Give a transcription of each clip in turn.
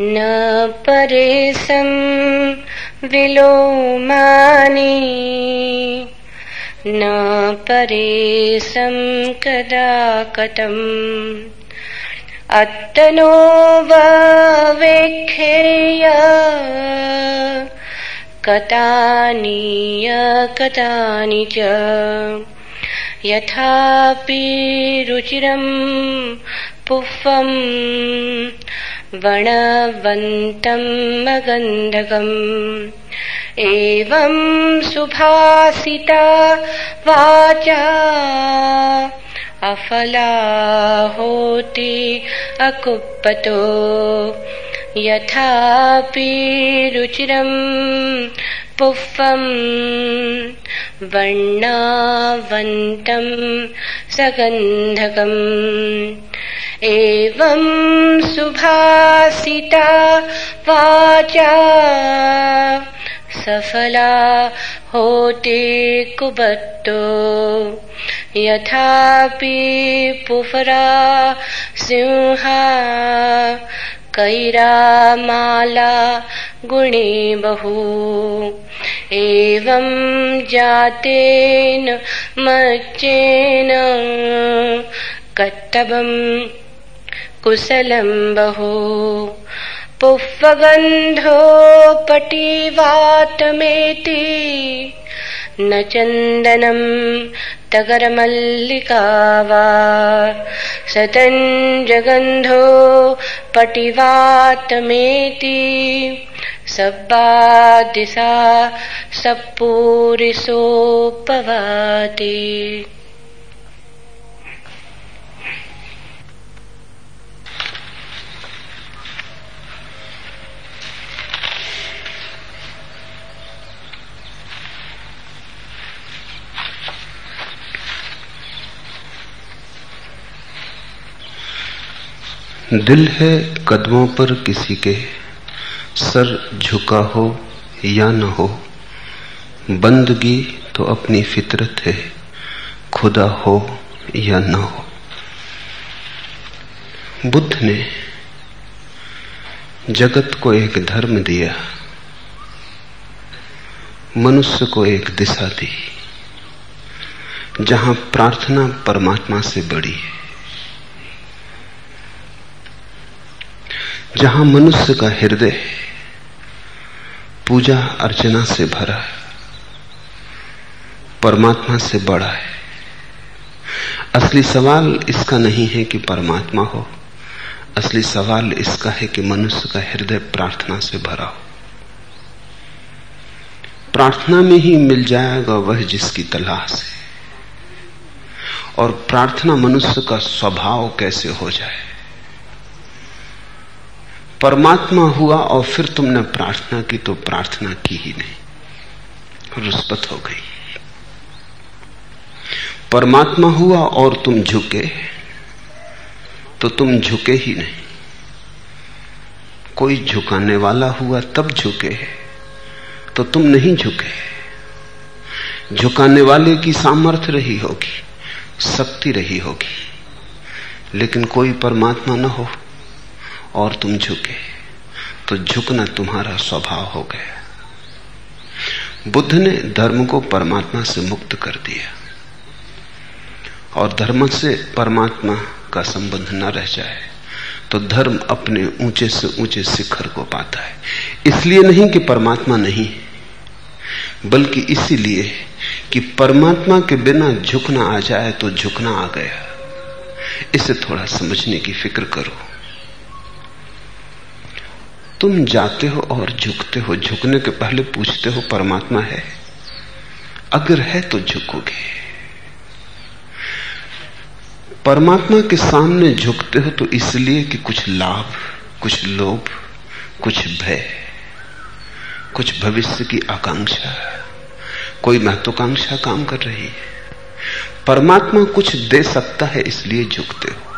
न परेशं विलोमानि न परेशं कदा कतम् अत्तनो वेक्षेय कतानीय कतानि च। यथापि रुचिरम् पुष्पम्। वणवन्तम् मगन्धकम् एवं सुभासिता वाचा अफला होति अकुप्पतो। यथापि रुचिरम् पुष्पम् वर्णावन्तम् सगन्धकम्। एवं सुभासिता वाचा सफला होते कुबत्तो। यथापि पुफरा सिंहा कैरामाला गुणे बहु एवं जातेन मच्चेन कत्तबम् कुशलम् बहु। पुष्पगन्धोपटीवातमेति न चन्दनम् तगरमल्लिका वा सतञ्जगन्धो पटिवातमेति सब्बादिसा सप्पूरिसोपवाति। दिल है कदमों पर किसी के। सर झुका हो या न हो। बंदगी तो अपनी फितरत है। खुदा हो या न हो। बुद्ध ने जगत को एक धर्म दिया। मनुष्य को एक दिशा दी। जहाँ प्रार्थना परमात्मा से बड़ी है। जहाँ मनुष्य का हृदय पूजा अर्चना से भरा है, परमात्मा से बड़ा है। असली सवाल इसका नहीं है कि परमात्मा हो, असली सवाल इसका है कि मनुष्य का हृदय प्रार्थना से भरा हो। प्रार्थना में ही मिल जाएगा वह जिसकी तलाश है। और प्रार्थना मनुष्य का स्वभाव कैसे हो जाए? परमात्मा हुआ और फिर तुमने प्रार्थना की तो प्रार्थना की ही नहीं। रुस्पत हो गई। परमात्मा हुआ और तुम झुके तो तुम झुके ही नहीं। कोई झुकाने वाला हुआ तब झुके तो तुम नहीं झुके। झुकाने वाले की सामर्थ्य रही होगी, शक्ति रही होगी, लेकिन कोई परमात्मा न हो। और तुम झुके। तो झुकना तुम्हारा स्वभाव हो गया। बुद्ध ने धर्म को परमात्मा से मुक्त कर दिया। और धर्म से परमात्मा का संबंध न रह जाए तो धर्म अपने ऊँचे से ऊँचे शिखर को पाता है। इसलिए नहीं कि परमात्मा नहीं बल्कि इसीलिए कि परमात्मा के बिना झुकना आ जाए तो झुकना आ गया। इसे थोड़ा समझने की फ़िक्र करो। तुम जाते हो और झुकते हो, झुकने के पहले पूछते हो, परमात्मा है। अगर है तो झुकोगे। परमात्मा के सामने झुकते हो तो इसलिए कि कुछ लाभ, कुछ लोभ, कुछ भय, कुछ भविष्य की आकांक्षा। कोई महत्वाकांक्षा काम कर रही है। परमात्मा कुछ दे सकता है, इसलिए झुकते हो।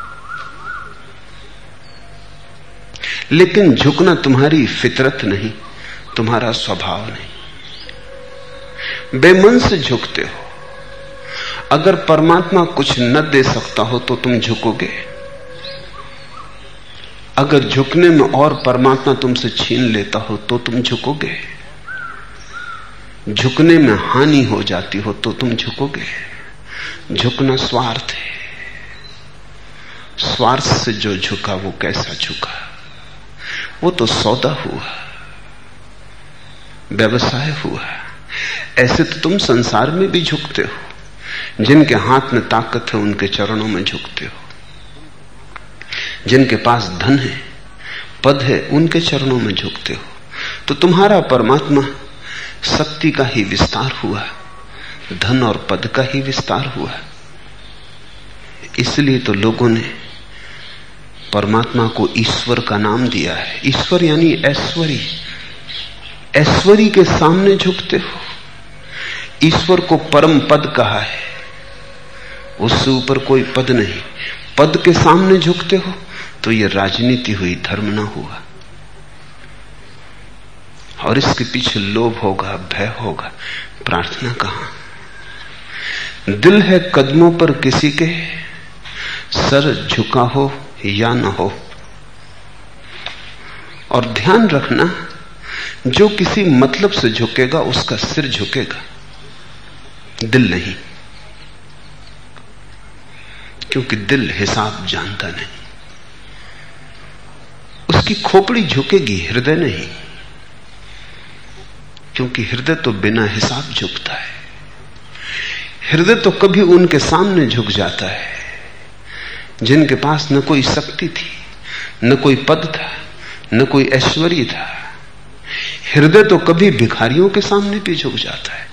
लेकिन झुकना तुम्हारी फितरत नहीं, तुम्हारा स्वभाव नहीं। बेमन से झुकते हो। अगर परमात्मा कुछ न दे सकता हो तो तुम झुकोगे। अगर झुकने में और परमात्मा तुमसे छीन लेता हो तो तुम झुकोगे। झुकने में हानि हो जाती हो तो तुम झुकोगे। झुकना स्वार्थ है। स्वार्थ से जो झुका वो कैसा झुका? वो तो सौदा हुआ, व्यवसाय हुआ। ऐसे तो तुम संसार में भी झुकते हो, जिनके हाथ में ताकत है उनके चरणों में झुकते हो। जिनके पास धन है, पद है, उनके चरणों में झुकते हो। तो तुम्हारा परमात्मा शक्ति का ही विस्तार हुआ, धन और पद का ही विस्तार हुआ। इसलिए तो लोगों ने परमात्मा को ईश्वर का नाम दिया है। ईश्वर यानी ऐश्वरी। ऐश्वरी के सामने झुकते हो। ईश्वर को परम पद कहा है। उससे ऊपर कोई पद नहीं। पद के सामने झुकते हो तो यह राजनीति हुई, धर्म ना हुआ। और इसके पीछे लोभ होगा, भय होगा। प्रार्थना कहा? दिल है कदमों पर किसी के। सर झुका हो या न हो। और ध्यान रखना, जो किसी मतलब से झुकेगा, उसका सिर झुकेगा। दिल नहीं। क्योंकि दिल हिसाब जानता नहीं। उसकी खोपड़ी झुकेगी, हृदय नहीं। क्योंकि हृदय तो बिना हिसाब झुकता है। हृदय तो कभी उनके सामने झुक जाता है। जिनके पास न कोई शक्ति थी, न कोई पद था, न कोई ऐश्वर्य था। हृदय तो कभी भिखारियों के सामने भी झुक जाता है।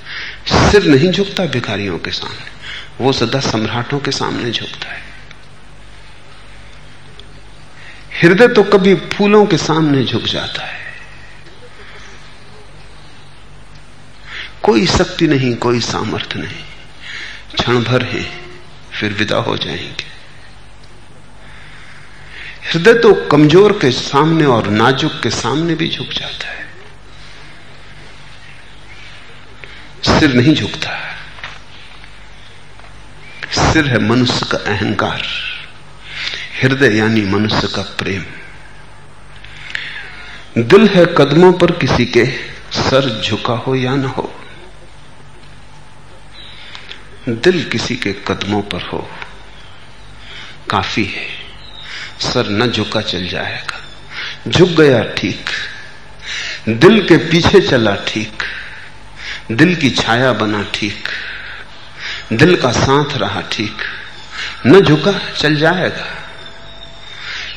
सिर नहीं झुकता भिखारियों के सामने, वो सदा सम्राटों के सामने झुकता है। हृदय तो कभी फूलों के सामने झुक जाता है। कोई शक्ति नहीं, कोई सामर्थ्य नहीं। क्षण भर है, फिर विदा हो जाएँगे। हृदय तो कमज़ोर के सामने और नाजुक के सामने भी झुक जाता है। सिर नहीं झुकता। सिर है मनुष्य का अहंकार। हृदय यानी मनुष्य का प्रेम। दिल है कदमों पर किसी के सर झुका हो या ना हो। दिल किसी के कदमों पर हो। काफ़ी है। सर न झुका चल जाएगा। झुक गया ठीक। दिल के पीछे चला ठीक। दिल की छाया बना ठीक। दिल का साथ रहा ठीक। न झुका चल जाएगा।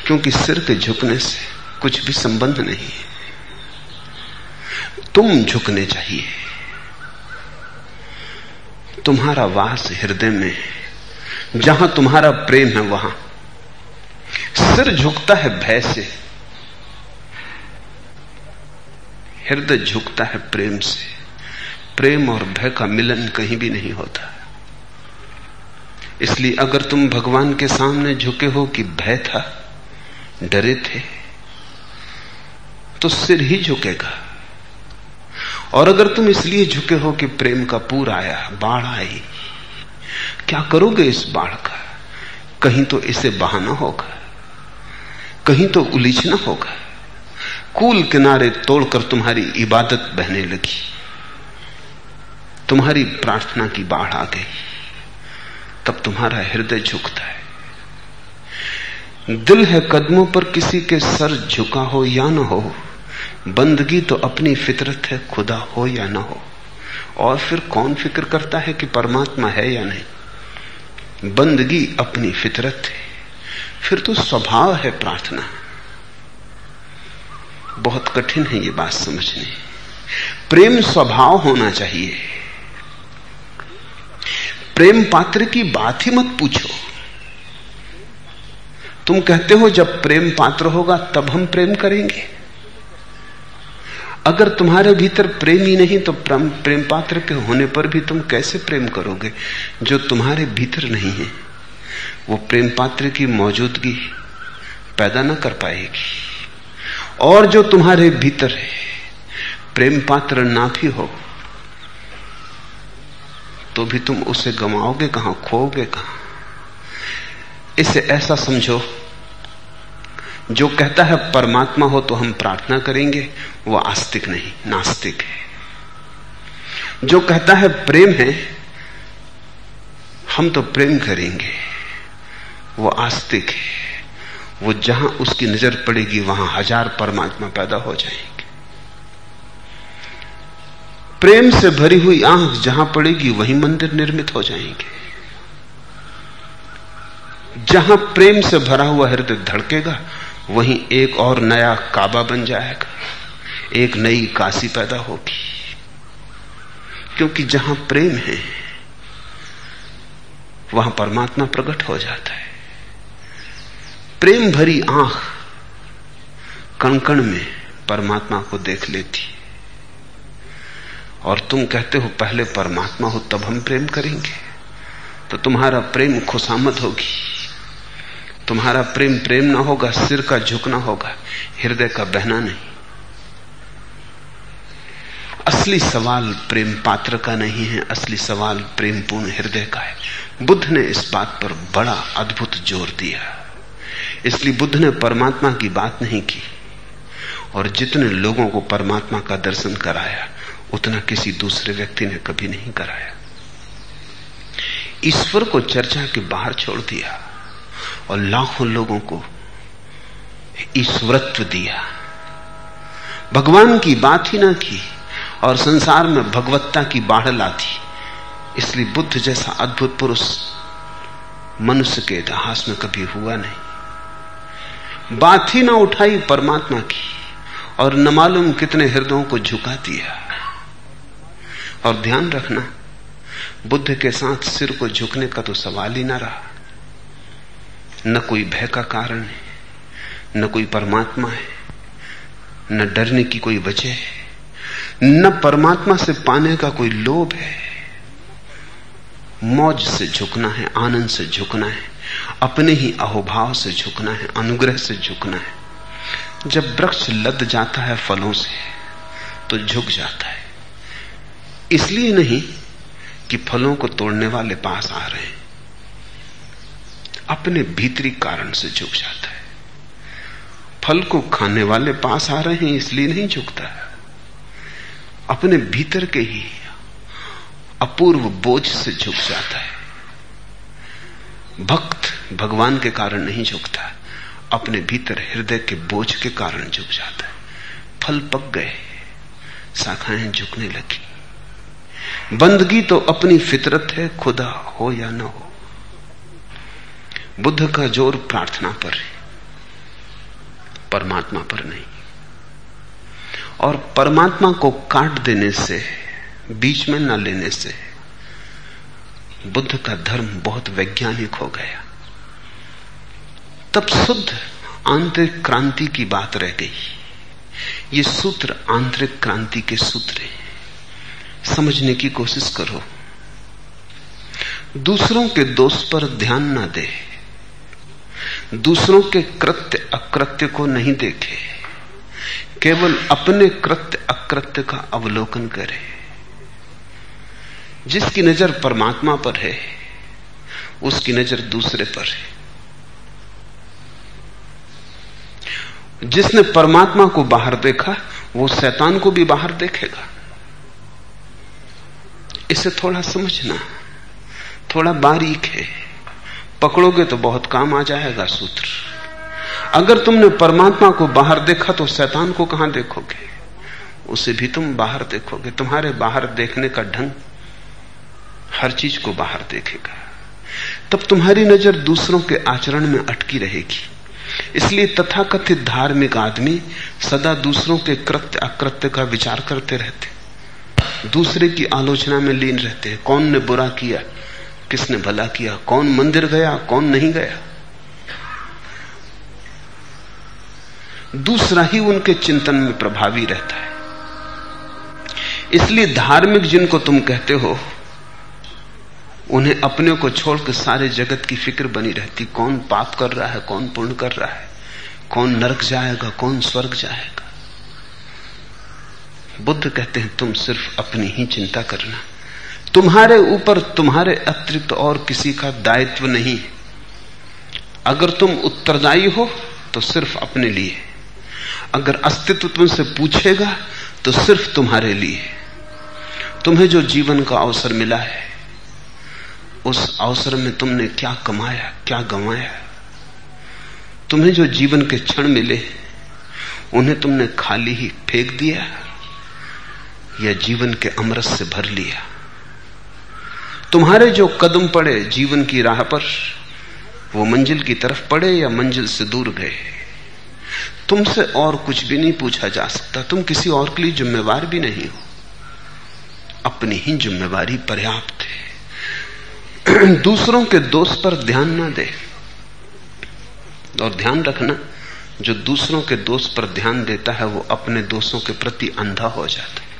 क्योंकि सिर के झुकने से कुछ भी संबंध नहीं है। तुम झुकने चाहिए। तुम्हारा वास हृदय में है जहाँ तुम्हारा प्रेम है वहाँ। सिर झुकता है भय से। हृदय झुकता है प्रेम से। प्रेम और भय का मिलन कहीं भी नहीं होता। इसलिए अगर तुम भगवान के सामने झुके हो कि भय था, डरे थे तो सिर ही झुकेगा। और अगर तुम इसलिए झुके हो कि प्रेम का पूर आया, बाढ़ आई, क्या करोगे इस बाढ़ का? कहीं तो इसे बहाना होगा। कहीं तो उलीझना होगा। कूल किनारे तोड़कर तुम्हारी इबादत बहने लगी। तुम्हारी प्रार्थना की बाढ़ आ गई। तब तुम्हारा हृदय झुकता है। दिल है कदमों पर किसी के सर झुका हो या ना हो, बंदगी तो अपनी फितरत है खुदा हो या ना हो। और फिर कौन फ़िक्र करता है कि परमात्मा है या नहीं? बंदगी अपनी फितरत है। फिर तो स्वभाव है प्रार्थना। बहुत कठिन है ये बात समझनी। प्रेम स्वभाव होना चाहिए। प्रेम पात्र की बात ही मत पूछो। तुम कहते हो, जब प्रेम पात्र होगा, तब हम प्रेम करेंगे। अगर तुम्हारे भीतर प्रेम ही नहीं तो प्रेम पात्र के होने पर भी तुम कैसे प्रेम करोगे, जो तुम्हारे भीतर नहीं है? वो प्रेम पात्र की मौजूदगी पैदा ना कर पाएगी। और जो तुम्हारे भीतर है, प्रेम पात्र ना भी हो तो भी तुम उसे गमाओगे कहाँ, खोओगे कहाँ? इसे ऐसा समझो, जो कहता है परमात्मा हो तो हम प्रार्थना करेंगे, वो आस्तिक नहीं, नास्तिक है। जो कहता है प्रेम है, हम तो प्रेम करेंगे। वो आस्तिक है। वो जहाँ उसकी नज़र पड़ेगी, वहाँ हज़ार परमात्मा पैदा हो जाएँगे। प्रेम से भरी हुई आँख जहाँ पड़ेगी, वहीं मंदिर निर्मित हो जाएँगे। जहाँ प्रेम से भरा हुआ हृदय धड़केगा, वहीं एक और नया काबा बन जाएगा। एक नई काशी पैदा होगी। क्योंकि जहाँ प्रेम है, वहाँ परमात्मा प्रकट हो जाता है। प्रेम भरी आँख कणकण में परमात्मा को देख लेती। और तुम कहते हो, पहले परमात्मा हो, तब हम प्रेम करेंगे। तो तुम्हारा प्रेम खुशामद होगी। तुम्हारा प्रेम प्रेम ना होगा, सिर का झुकना होगा, हृदय का बहना नहीं। असली सवाल प्रेम पात्र का नहीं है, असली सवाल प्रेम पूर्ण हृदय का है। बुद्ध ने इस बात पर बड़ा अद्भुत ज़ोर दिया। इसलिए बुद्ध ने परमात्मा की बात नहीं की। और जितने लोगों को परमात्मा का दर्शन कराया, उतना किसी दूसरे व्यक्ति ने कभी नहीं कराया। ईश्वर को चर्चा के बाहर छोड़ दिया और लाखों लोगों को ईश्वरत्व दिया। भगवान की बात ही ना की और संसार में भगवत्ता की बाढ़ लाती इसलिए बुद्ध जैसा अद्भुत पुरुष मनुष्य के इतिहास में कभी हुआ नहीं। बात ही ना उठाई, परमात्मा की। और न मालूम कितने हृदयों को झुका दिया। और ध्यान रखना, बुद्ध के साथ सिर को झुकने का तो सवाल ही ना रहा। न कोई भय का कारण है, न कोई परमात्मा है, न डरने की कोई वजह है, न परमात्मा से पाने का कोई लोभ है। मौज से झुकना है, आनंद से झुकना है। अपने ही अहोभाव से झुकना है, अनुग्रह से झुकना है। जब वृक्ष लद जाता है फलों से तो झुक जाता है। इसलिए नहीं कि फलों को तोड़ने वाले पास आ रहे हैं। अपने भीतरी कारण से झुक जाता है। फल को खाने वाले पास आ रहे हैं, इसलिए नहीं झुकता। है अपने भीतर के ही अपूर्व बोझ से झुक जाता है। भक्त भगवान के कारण नहीं झुकता। अपने भीतर हृदय के बोझ के कारण झुक जाता है। फल पक गए, शाखाएँ झुकने लगी। बंदगी तो अपनी फितरत है, खुदा हो या ना हो। बुद्ध का ज़ोर प्रार्थना पर है, परमात्मा पर नहीं। और परमात्मा को काट देने से, बीच में न लेने से बुद्ध का धर्म बहुत वैज्ञानिक हो गया। तब शुद्ध आंतरिक क्रांति की बात रह गई। ये सूत्र आंतरिक क्रांति के सूत्र हैं। समझने की कोशिश करो। दूसरों के दोष पर ध्यान ना दे। दूसरों के कृत्य अकृत्य को नहीं देखे। केवल अपने कृत्य अकृत्य का अवलोकन करे। जिसकी नज़र परमात्मा पर है, उसकी नज़र दूसरे पर है। जिसने परमात्मा को बाहर देखा, वो शैतान को भी बाहर देखेगा। इसे थोड़ा समझना, थोड़ा बारीक है। पकड़ोगे तो बहुत काम आ जाएगा सूत्र। अगर तुमने परमात्मा को बाहर देखा तो शैतान को कहाँ देखोगे? उसे भी तुम बाहर देखोगे। तुम्हारे बाहर देखने का ढंग हर चीज़ को बाहर देखेगा। तब तुम्हारी नज़र दूसरों के आचरण में अटकी रहेगी। इसलिए तथाकथित धार्मिक आदमी सदा दूसरों के कृत्य अकृत्य का विचार करते रहते दूसरे की आलोचना में लीन रहते हैं। कौन ने बुरा किया, किसने भला किया, कौन मंदिर गया, कौन नहीं गया। दूसरा ही उनके चिंतन में प्रभावी रहता है। इसलिए धार्मिक जिनको तुम कहते हो उन्हें अपने को छोड़कर सारे जगत की फ़िक्र बनी रहती। कौन पाप कर रहा है, कौन पुण्य कर रहा है? कौन नरक जाएगा, कौन स्वर्ग जाएगा? बुद्ध कहते हैं, तुम सिर्फ़ अपनी ही चिंता करना। तुम्हारे ऊपर तुम्हारे अतिरिक्त और किसी का दायित्व नहीं अगर तुम उत्तरदायी हो तो सिर्फ़ अपने लिए। अगर अस्तित्व तुमसे पूछेगा तो सिर्फ़ तुम्हारे लिए। तुम्हें जो जीवन का अवसर मिला है उस अवसर में तुमने क्या कमाया, क्या गंवाया? तुम्हें जो जीवन के क्षण मिले, उन्हें तुमने खाली ही फेंक दिया या जीवन के अमृत से भर लिया? तुम्हारे जो कदम पड़े जीवन की राह पर, वो मंजिल की तरफ़ पड़े या मंजिल से दूर गए? तुमसे और कुछ भी नहीं पूछा जा सकता। तुम किसी और के लिए जिम्मेवार भी नहीं हो। अपनी ही जिम्मेवारी पर्याप्त है। दूसरों के दोष पर ध्यान ना दे। और ध्यान रखना, जो दूसरों के दोष पर ध्यान देता है, वो अपने दोषों के प्रति अंधा हो जाता है।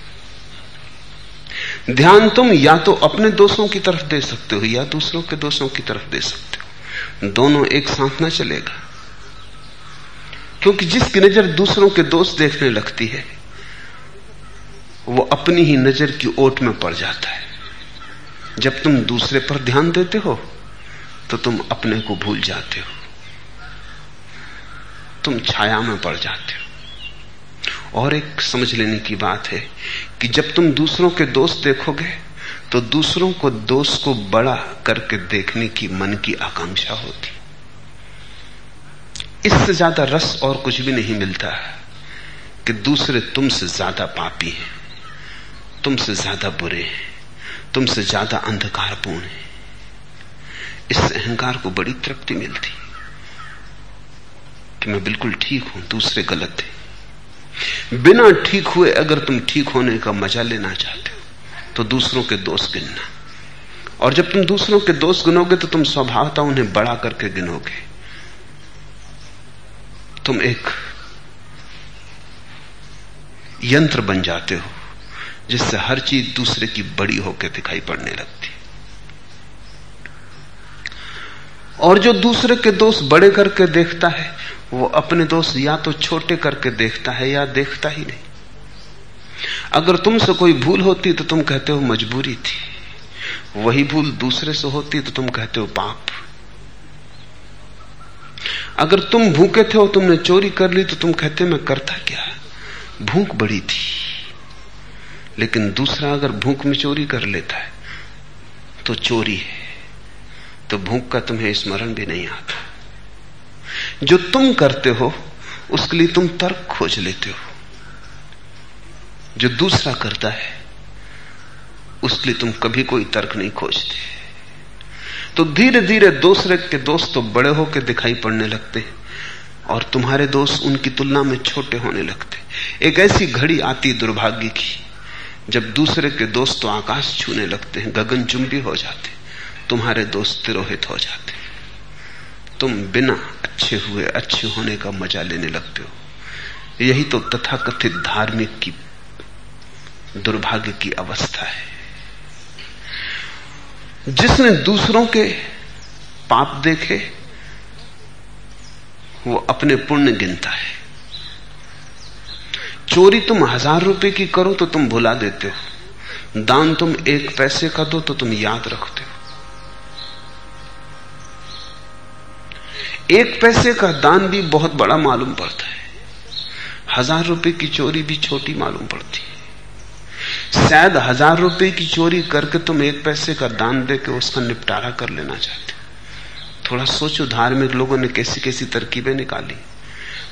ध्यान तुम या तो अपने दोषों की तरफ़ दे सकते हो, या दूसरों के दोषों की तरफ़ दे सकते हो। दोनों एक साथ ना चलेगा। क्योंकि जिसकी नज़र दूसरों के दोष देखने लगती है, वो अपनी ही नज़र की ओट में पड़ जाता है। जब तुम दूसरे पर ध्यान देते हो तो तुम अपने को भूल जाते हो। तुम छाया में पड़ जाते हो। और एक समझ लेने की बात है कि जब तुम दूसरों के दोष देखोगे तो दूसरों को दोष को बड़ा करके देखने की मन की आकांक्षा होती। इससे ज़्यादा रस और कुछ भी नहीं मिलता कि दूसरे तुमसे ज़्यादा पापी हैं, तुमसे ज़्यादा बुरे हैं। तुमसे ज़्यादा अंधकारपूर्ण है। इससे अहंकार को बड़ी तृप्ति मिलती। कि मैं बिल्कुल ठीक हूँ, दूसरे गलत थे बिना ठीक हुए अगर तुम ठीक होने का मज़ा लेना चाहते हो तो दूसरों के दोष गिनना। और जब तुम दूसरों के दोष गिनोगे तो तुम स्वभावता उन्हें बड़ा करके गिनोगे। तुम एक यंत्र बन जाते हो। जिससे हर चीज़ दूसरे की बड़ी होकर दिखाई पड़ने लगती। और जो दूसरे के दोष बड़े करके देखता है, वो अपने दोष या तो छोटे करके देखता है या देखता ही नहीं। अगर तुमसे कोई भूल होती तो तुम कहते हो मजबूरी थी। वही भूल दूसरे से होती तो तुम कहते हो पाप। अगर तुम भूखे थे और तुमने चोरी कर ली तो तुम कहते, मैं करता क्या? भूख बड़ी थी। लेकिन दूसरा अगर भूख में चोरी कर लेता है तो चोरी है। तो भूख का तुम्हें स्मरण भी नहीं आता। जो तुम करते हो, उसके लिए तुम तर्क खोज लेते हो। जो दूसरा करता है, उसके लिए तुम कभी कोई तर्क नहीं खोजते। तो धीरे धीरे दूसरे के दोस्त तो बड़े होकर दिखाई पड़ने लगते और तुम्हारे दोस्त उनकी तुलना में छोटे होने लगते एक ऐसी घड़ी आती दुर्भाग्य की जब दूसरे के दोस्त तो आकाश छूने लगते हैं, गगन चुंबी हो जाते तुम्हारे दोस्त तिरोहित हो जाते तुम बिना अच्छे हुए, अच्छे होने का मज़ा लेने लगते हो। यही तो तथाकथित धार्मिक की, दुर्भाग्य की अवस्था है। जिसने दूसरों के पाप देखे, वो अपने पुण्य गिनता है। चोरी तुम हज़ार रुपए की करो तो तुम भुला देते हो। दान तुम एक पैसे का दो तो तुम याद रखते हो। एक पैसे का दान भी बहुत बड़ा मालूम पड़ता है। हज़ार रुपए की चोरी भी छोटी मालूम पड़ती है। शायद हज़ार रुपए की चोरी करके तुम एक पैसे का दान देकर उसका निपटारा कर लेना चाहते हो। थोड़ा सोचो, धार्मिक लोगों ने कैसी कैसी तरकीबें निकाली।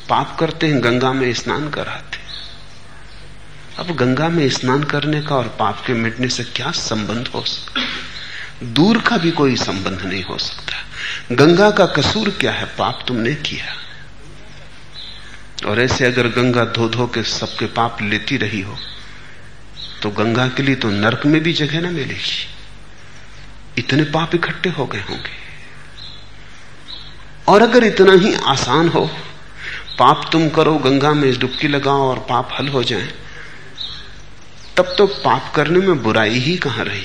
पाप करते हैं, गंगा में स्नान कराते अब गंगा में स्नान करने का और पाप के मिटने से क्या संबंध हो सकता दूर का भी कोई संबंध नहीं हो सकता। गंगा का कसूर क्या है? पाप तुमने किया। और ऐसे अगर गंगा धो धो के सबके पाप लेती रही हो तो गंगा के लिए तो नरक में भी जगह ना मिलेगी। इतने पाप इकट्ठे हो गए होंगे। और अगर इतना ही आसान हो, पाप तुम करो, गंगा में डुबकी लगाओ और पाप हल हो जाए तब तो पाप करने में बुराई ही कहाँ रही?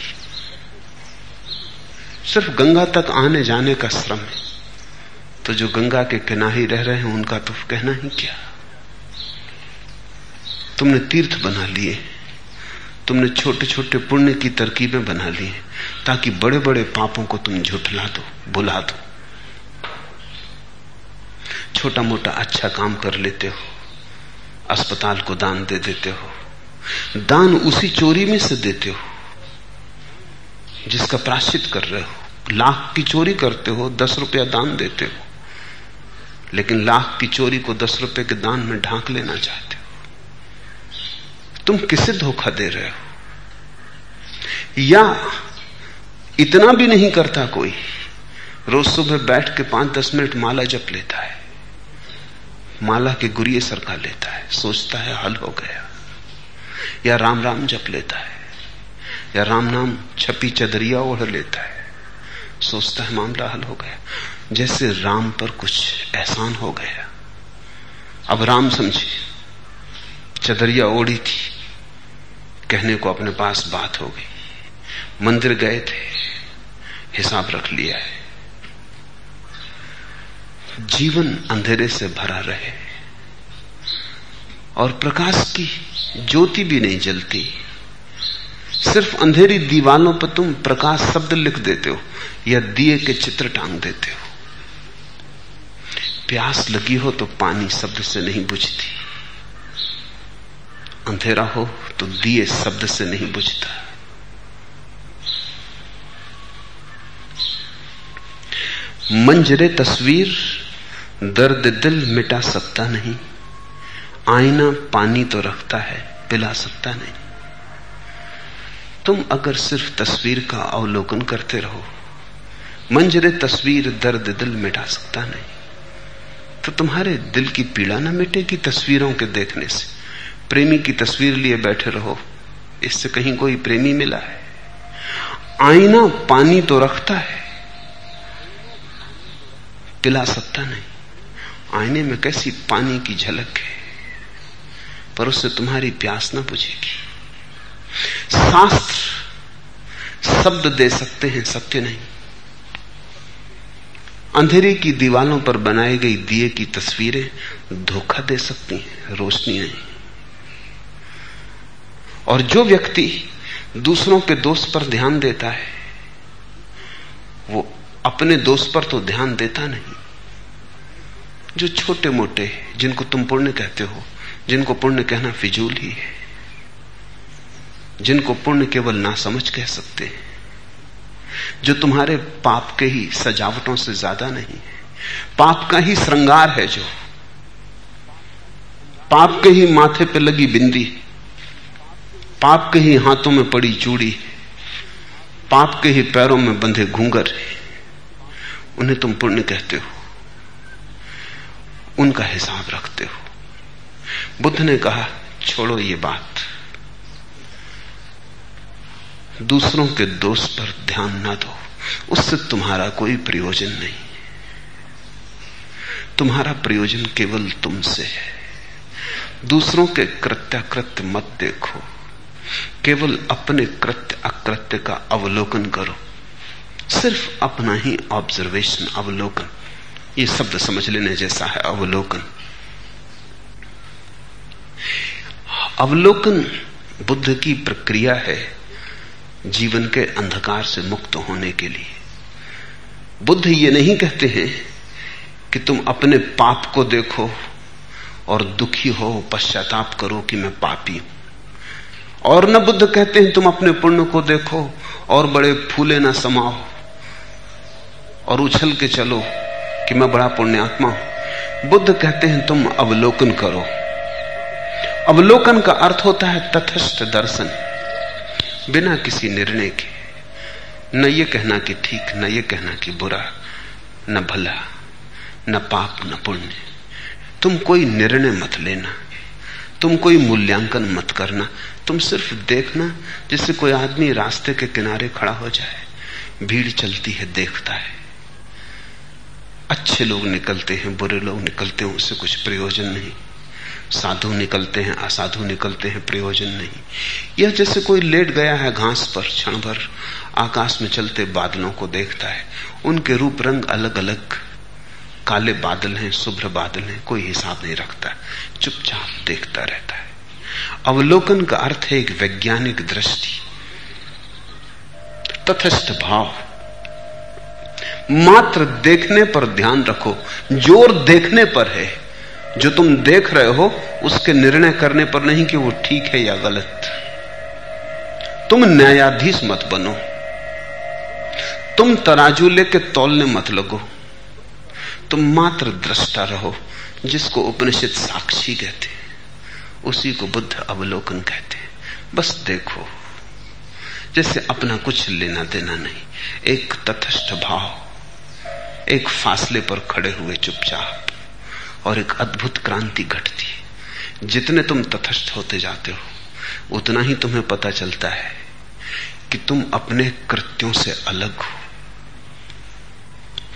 सिर्फ़ गंगा तक आने जाने का श्रम है। तो जो गंगा के किनारे रह रहे हैं, उनका तो कहना ही क्या? तुमने तीर्थ बना लिए। तुमने छोटे छोटे पुण्य की तरकीबें बना ली हैं, ताकि बड़े बड़े पापों को तुम झुठला दो, बुला दो। छोटा मोटा अच्छा काम कर लेते हो, अस्पताल को दान दे देते हो दान उसी चोरी में से देते हो, जिसका प्राश्चित कर रहे हो। लाख की चोरी करते हो, दस रुपया दान देते हो। लेकिन लाख की चोरी को दस रुपए के दान में ढांक लेना चाहते हो। तुम किसे धोखा दे रहे हो? या इतना भी नहीं करता कोई? रोज सुबह बैठ के पाँच दस मिनट माला जप लेता है। माला के गुरिये सरका लेता है। सोचता है, हल हो गया। या राम राम जप लेता है, या राम नाम छपी चदरिया ओढ़ लेता है। सोचता है मामला हल हो गया। जैसे राम पर कुछ एहसान हो गया। अब राम समझे चदरिया ओढ़ी थी, कहने को अपने पास बात हो गई। मंदिर गए थे, हिसाब रख लिया है। जीवन अंधेरे से भरा रहे। और प्रकाश की ज्योति भी नहीं जलती। सिर्फ़ अंधेरी दीवालों पर तुम प्रकाश शब्द लिख देते हो या दिए के चित्र टांग देते हो। प्यास लगी हो तो पानी शब्द से नहीं बुझती। अंधेरा हो तो दिए शब्द से नहीं बुझता। मंजरे तस्वीर, दर्द दिल मिटा सकता नहीं। आईना पानी तो रखता है, पिला सकता नहीं। तुम अगर सिर्फ़ तस्वीर का अवलोकन करते रहो, मंजरे तस्वीर दर्द दिल मिटा सकता नहीं तो तुम्हारे दिल की पीड़ा ना मिटेगी तस्वीरों के देखने से। प्रेमी की तस्वीर लिए बैठे रहो, इससे कहीं कोई प्रेमी मिला है। आईना पानी तो रखता है, पिला सकता नहीं। आईने में कैसी पानी की झलक है? पर उससे तुम्हारी प्यास ना बुझेगी शास्त्र शब्द दे सकते हैं, सत्य नहीं। अंधेरे की दीवालों पर बनाई गई दिए की तस्वीरें धोखा दे सकती हैं रोशनी नहीं और जो व्यक्ति दूसरों के दोष पर ध्यान देता है, वो अपने दोष पर तो ध्यान देता नहीं। जो छोटे मोटे जिनको तुम पुण्य कहते हो जिनको पुण्य कहना फिजूल ही है। जिनको पुण्य केवल ना समझ कह सकते हैं। जो तुम्हारे पाप के ही सजावटों से ज़्यादा नहीं है। पाप का ही श्रृंगार है जो। पाप के ही माथे पे लगी बिंदी पाप के ही हाथों में पड़ी चूड़ी पाप के ही पैरों में बंधे घूंगर उन्हें तुम पुण्य कहते हो। उनका हिसाब रखते हो। बुद्ध ने कहा, छोड़ो ये बात। दूसरों के दोष पर ध्यान ना दो। उससे तुम्हारा कोई प्रयोजन नहीं। तुम्हारा प्रयोजन केवल तुमसे है। दूसरों के कृत्याकृत्य मत देखो। केवल अपने कृत्य अकृत्य का अवलोकन करो। सिर्फ़ अपना ही ऑब्जर्वेशन अवलोकन। ये शब्द समझ लेने जैसा है, अवलोकन। अवलोकन बुद्ध की प्रक्रिया है जीवन के अंधकार से मुक्त होने के लिए। बुद्ध ये नहीं कहते हैं कि तुम अपने पाप को देखो और दुखी हो, पश्चाताप करो कि मैं पापी हूँ। और न बुद्ध कहते हैं, तुम अपने पुण्य को देखो और बड़े फूले न समाओ और उछल के चलो कि मैं बड़ा पुण्यात्मा हूँ। बुद्ध कहते हैं, तुम अवलोकन करो। अवलोकन का अर्थ होता है तथस्थ दर्शन, बिना किसी निर्णय के। न ये कहना कि ठीक, न ये कहना कि बुरा, न भला, न पाप, न पुण्य। तुम कोई निर्णय मत लेना, तुम कोई मूल्यांकन मत करना, तुम सिर्फ़ देखना जैसे कोई आदमी रास्ते के किनारे खड़ा हो जाए। भीड़ चलती है, देखता है। अच्छे लोग निकलते हैं, बुरे लोग निकलते हैं उससे कुछ प्रयोजन नहीं। साधु निकलते हैं, असाधु निकलते हैं, प्रयोजन नहीं। यह जैसे कोई लेट गया है घास पर, क्षण भर आकाश में चलते बादलों को देखता है। उनके रूप रंग अलग अलग काले बादल हैं, शुभ्र बादल हैं, कोई हिसाब नहीं रखता, चुपचाप देखता रहता है। अवलोकन का अर्थ है एक वैज्ञानिक दृष्टि, तथस्थ भाव। मात्र देखने पर ध्यान रखो, ज़ोर देखने पर है। जो तुम देख रहे हो, उसके निर्णय करने पर नहीं कि वो ठीक है या गलत। तुम न्यायाधीश मत बनो। तुम तराजू लेके तौलने मत लगो। तुम मात्र दृष्टा रहो, जिसको उपनिषद साक्षी कहते उसी को बुद्ध अवलोकन कहते बस देखो। जैसे अपना कुछ लेना देना नहीं, एक तथस्थ भाव, एक फासले पर खड़े हुए चुपचाप। और एक अद्भुत क्रांति घटती है। जितने तुम तथस्थ होते जाते हो, उतना ही तुम्हें पता चलता है कि तुम अपने कृत्यों से अलग हो।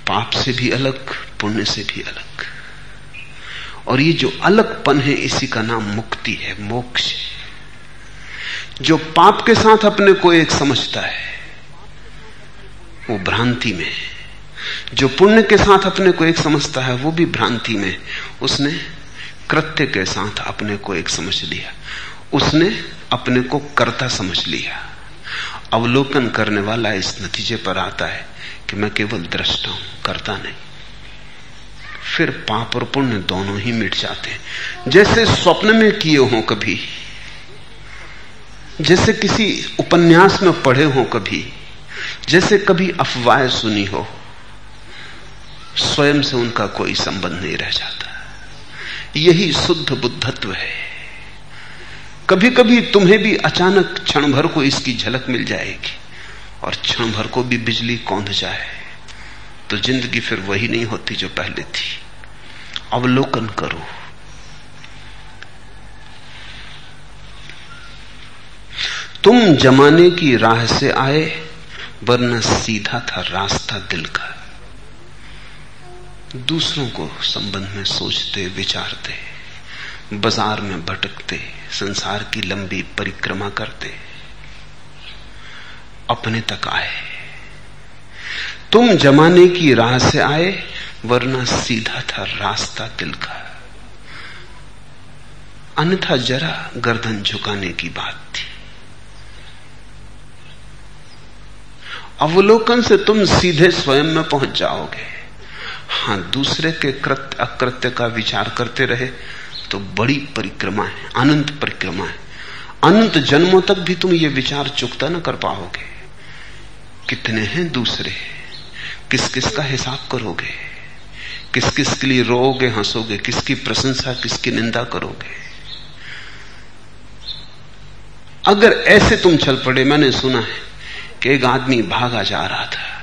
पाप से भी अलग, पुण्य से भी अलग। और ये जो अलगपन है, इसी का नाम मुक्ति है, मोक्ष जो पाप के साथ अपने को एक समझता है, वो भ्रांति में जो पुण्य के साथ अपने को एक समझता है, वो भी भ्रांति में। उसने कृत्य के साथ अपने को एक समझ लिया। उसने अपने को कर्ता समझ लिया। अवलोकन करने वाला इस नतीजे पर आता है कि मैं केवल दृष्टा हूँ, करता नहीं। फिर पाप और पुण्य दोनों ही मिट जाते हैं। जैसे स्वप्न में किए हो कभी, जैसे किसी उपन्यास में पढ़े हो कभी, जैसे कभी अफवाह सुनी हो स्वयं से उनका कोई संबंध नहीं रह जाता। यही शुद्ध बुद्धत्व है। कभी कभी तुम्हें भी अचानक क्षण भर को इसकी झलक मिल जाएगी और क्षण भर को भी बिजली कौंध जाए। तो ज़िंदगी फिर वही नहीं होती जो पहले थी। अवलोकन करो। तुम जमाने की राह से आए, वरना सीधा था रास्ता दिल का। दूसरों को संबंध में सोचते, विचारते, बाज़ार में भटकते, संसार की लंबी परिक्रमा करते, अपने तक आए। तुम जमाने की राह से आए, वरना सीधा था रास्ता दिल का। अन्यथा जरा गर्दन झुकाने की बात थी। अवलोकन से तुम सीधे स्वयं में पहुँच जाओगे। हाँ, दूसरे के कृत्य, अकृत्य का विचार करते रहे तो बड़ी परिक्रमा है, अनंत परिक्रमा है। अनंत जन्मों तक भी तुम ये विचार चुकता ना कर पाओगे। कितने हैं दूसरे? किस किस का हिसाब करोगे? किस किस के लिए रोओगे, हंसोगे? किसकी प्रशंसा, किसकी निंदा करोगे? अगर ऐसे तुम चल पड़े, मैंने सुना है कि एक आदमी भागा जा रहा था।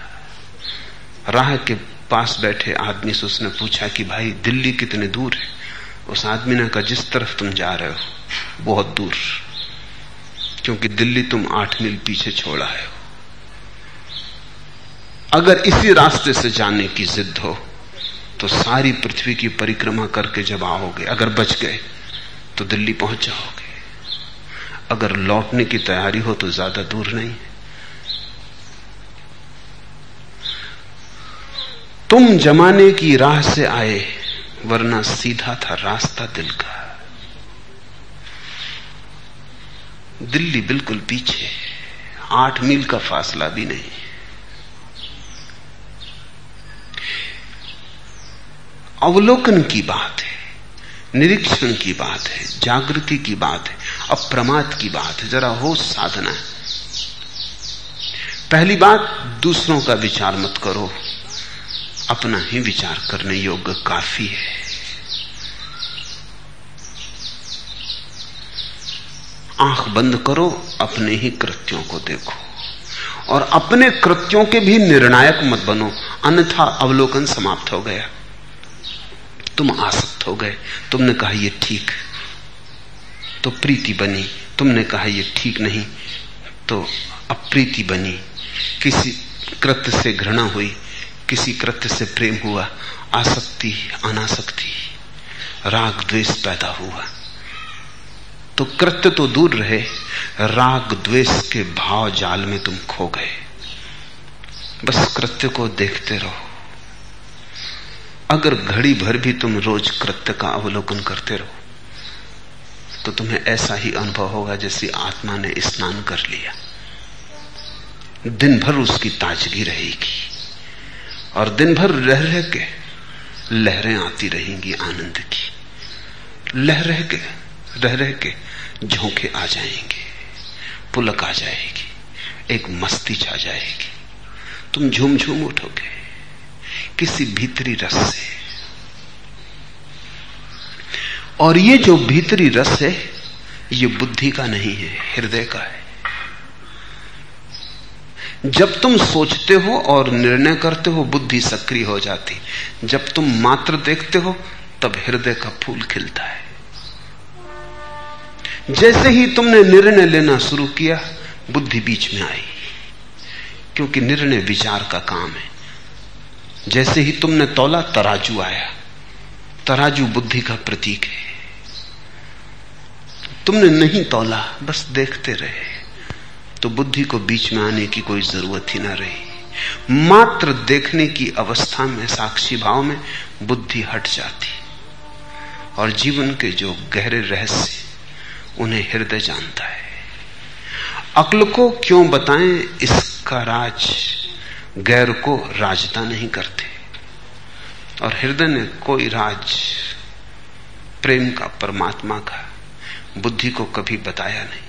राह के पास बैठे आदमी से उसने पूछा कि भाई, दिल्ली कितने दूर है? उस आदमी ने कहा, जिस तरफ़ तुम जा रहे हो, बहुत दूर। क्योंकि दिल्ली तुम आठ मील पीछे छोड़ा है। अगर इसी रास्ते से जाने की जिद हो तो सारी पृथ्वी की परिक्रमा करके जब आओगे, अगर बच गए तो दिल्ली पहुँच जाओगे। अगर लौटने की तैयारी हो तो ज़्यादा दूर नहीं तुम जमाने की राह से आए, वरना सीधा था रास्ता दिल का। दिल्ली बिल्कुल पीछे, आठ मील का फासला भी नहीं। अवलोकन की बात है, निरीक्षण की बात है, जागृति की बात है, अप्रमाद की बात है, जरा होश साधना। है पहली बात, दूसरों का विचार मत करो। अपना ही विचार करने योग्य काफ़ी है। आँख बंद करो, अपने ही कृत्यों को देखो। और अपने कृत्यों के भी निर्णायक मत बनो। अन्यथा अवलोकन समाप्त हो गया। तुम आसक्त हो गए। तुमने कहा यह ठीक तो प्रीति बनी। तुमने कहा यह ठीक नहीं। तो अप्रीति बनी। किसी कृत्य से घृणा हुई। किसी कृत्य से प्रेम हुआ, आसक्ति, अनासक्ति, राग द्वेष पैदा हुआ। तो कृत्य तो दूर रहे, राग द्वेष के भाव जाल में तुम खो गए। बस कृत्य को देखते रहो। अगर घड़ी भर भी तुम रोज कृत्य का अवलोकन करते रहो तो तुम्हें ऐसा ही अनुभव होगा जैसे आत्मा ने स्नान कर लिया। दिन भर उसकी ताजगी रहेगी। और दिन भर रह रह के लहरें आती रहेंगी आनंद की। लह रह के, रह रह के झोंके आ जाएँगे, पुलक आ जाएगी, एक मस्ती छा जाएगी। तुम झूम झूम उठोगे, किसी भीतरी रस से। और ये जो भीतरी रस है, ये बुद्धि का नहीं है, हृदय का है। जब तुम सोचते हो और निर्णय करते हो, बुद्धि सक्रिय हो जाती। जब तुम मात्र देखते हो, तब हृदय का फूल खिलता है। जैसे ही तुमने निर्णय लेना शुरू किया, बुद्धि बीच में आई। क्योंकि निर्णय विचार का काम है। जैसे ही तुमने तोला, तराजू आया। तराजू बुद्धि का प्रतीक है। तुमने नहीं तोला, बस देखते रहे। तो बुद्धि को बीच में आने की कोई ज़रूरत ही ना रही। मात्र देखने की अवस्था में, साक्षी भाव में बुद्धि हट जाती। और जीवन के जो गहरे रहस्य, उन्हें हृदय जानता है। अक्ल को क्यों बताएँ, इसका राज गैर को राजता नहीं करते। और हृदय ने कोई राज प्रेम का परमात्मा का बुद्धि को कभी बताया नहीं।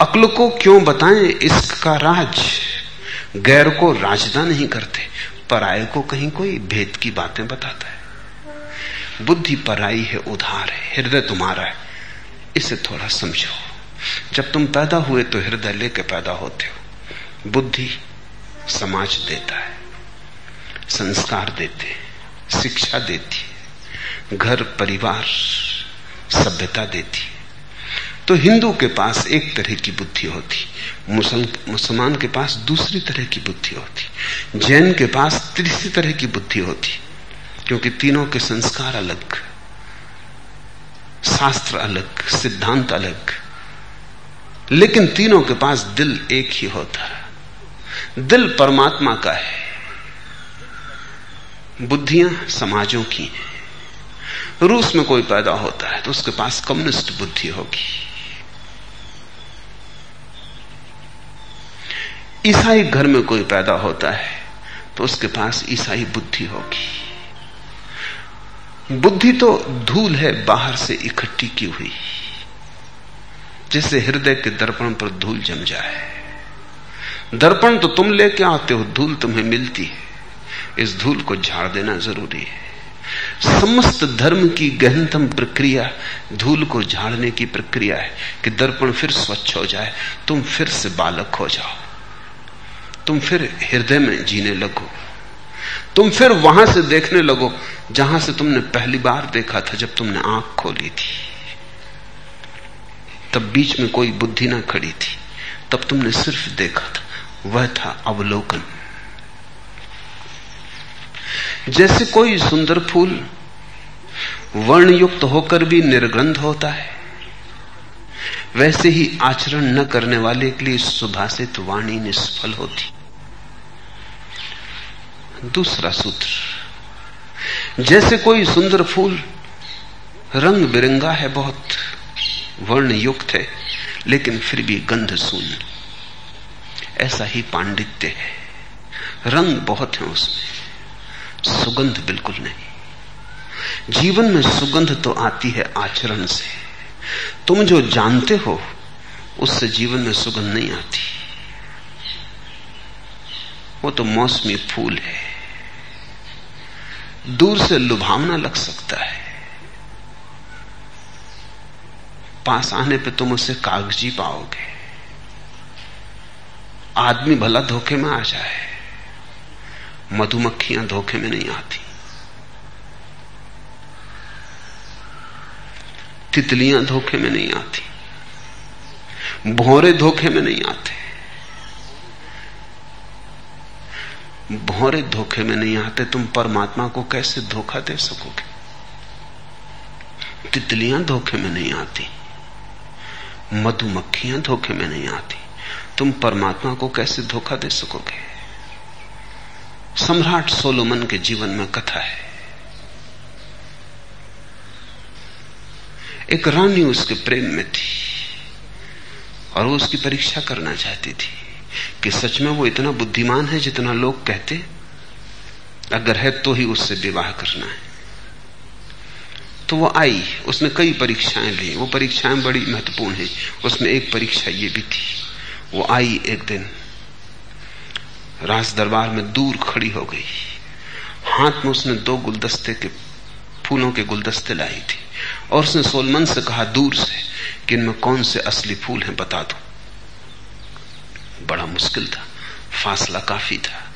अक्ल को क्यों बताएँ? इसका राज गैर को राजदा नहीं करते। पराये को कहीं कोई भेद की बातें बताता है। बुद्धि पराई है, उधार है, हृदय तुम्हारा है। इसे थोड़ा समझो। जब तुम पैदा हुए तो हृदय लेके पैदा होते हो। बुद्धि समाज देता है, संस्कार देते शिक्षा देती घर, परिवार, सभ्यता देती तो हिंदू के पास एक तरह की बुद्धि होती मुसलमान के पास दूसरी तरह की बुद्धि होती, जैन के पास तीसरी तरह की बुद्धि होती, क्योंकि तीनों के संस्कार अलग, शास्त्र अलग, सिद्धांत अलग, लेकिन तीनों के पास दिल एक ही होता। है दिल परमात्मा का है, बुद्धियाँ समाजों की हैं, रूस में कोई पैदा होता है तो उसके पास कम्युनिस्ट बुद्धि होगी। ईसाई घर में कोई पैदा होता है तो उसके पास ईसाई बुद्धि होगी। बुद्धि तो धूल है, बाहर से इकट्ठी की हुई जैसे हृदय के दर्पण पर धूल जम जाए। दर्पण तो तुम लेके आते हो, धूल तुम्हें मिलती है। इस धूल को झाड़ देना ज़रूरी है। समस्त धर्म की गहनतम प्रक्रिया, धूल को झाड़ने की प्रक्रिया है कि दर्पण फिर स्वच्छ हो जाए, तुम फिर से बालक हो जाओ। तुम फिर हृदय में जीने लगो। तुम फिर वहाँ से देखने लगो, जहाँ से तुमने पहली बार देखा था जब तुमने आँख खोली थी। तब बीच में कोई बुद्धि ना खड़ी थी। तब तुमने सिर्फ़ देखा था, वह था अवलोकन। जैसे कोई सुंदर फूल वर्ण युक्त होकर भी निर्गंध होता है, वैसे ही आचरण न करने वाले के लिए सुभाषित वाणी निष्फल होती। दूसरा सूत्र। जैसे कोई सुंदर फूल, रंग बिरंगा है बहुत वर्ण युक्त है, लेकिन फिर भी गंध शून्य। ऐसा ही पांडित्य है। रंग बहुत है उसमें, सुगंध बिल्कुल नहीं। जीवन में सुगंध तो आती है आचरण से। तुम जो जानते हो, उससे जीवन में सुगंध नहीं आती। वो तो मौसमी फूल है। दूर से लुभावना लग सकता है। पास आने पे तुम उसे कागज़ी पाओगे। आदमी भला धोखे में आ जाए। मधुमक्खियाँ धोखे में नहीं आती। तितलियाँ धोखे में नहीं आती। भौरे धोखे में नहीं आते। भौरे धोखे में नहीं आते, तुम परमात्मा को कैसे धोखा दे सकोगे? तितलियाँ धोखे में नहीं आती, मधुमक्खियाँ धोखे में नहीं आती, तुम परमात्मा को कैसे धोखा दे सकोगे? सम्राट सोलोमन के जीवन में कथा है। एक रानी उसके प्रेम में थी और वो उसकी परीक्षा करना चाहती थी। कि सच में वो इतना बुद्धिमान है जितना लोग कहते अगर है तो ही उससे विवाह करना है। तो वो आई, उसने कई परीक्षाएँ ली। वो परीक्षाएँ बड़ी महत्वपूर्ण हैं। उसमें एक परीक्षा ये भी थी। वो आई एक दिन। राज दरबार में दूर खड़ी हो गई। हाथ में उसने दो गुलदस्ते के फूलों के गुलदस्ते लाई थी। और उसने सोलमन से कहा, दूर से, कि इनमें कौन से असली फूल हैं बता दो। बड़ा मुश्किल था, फासला काफ़ी था।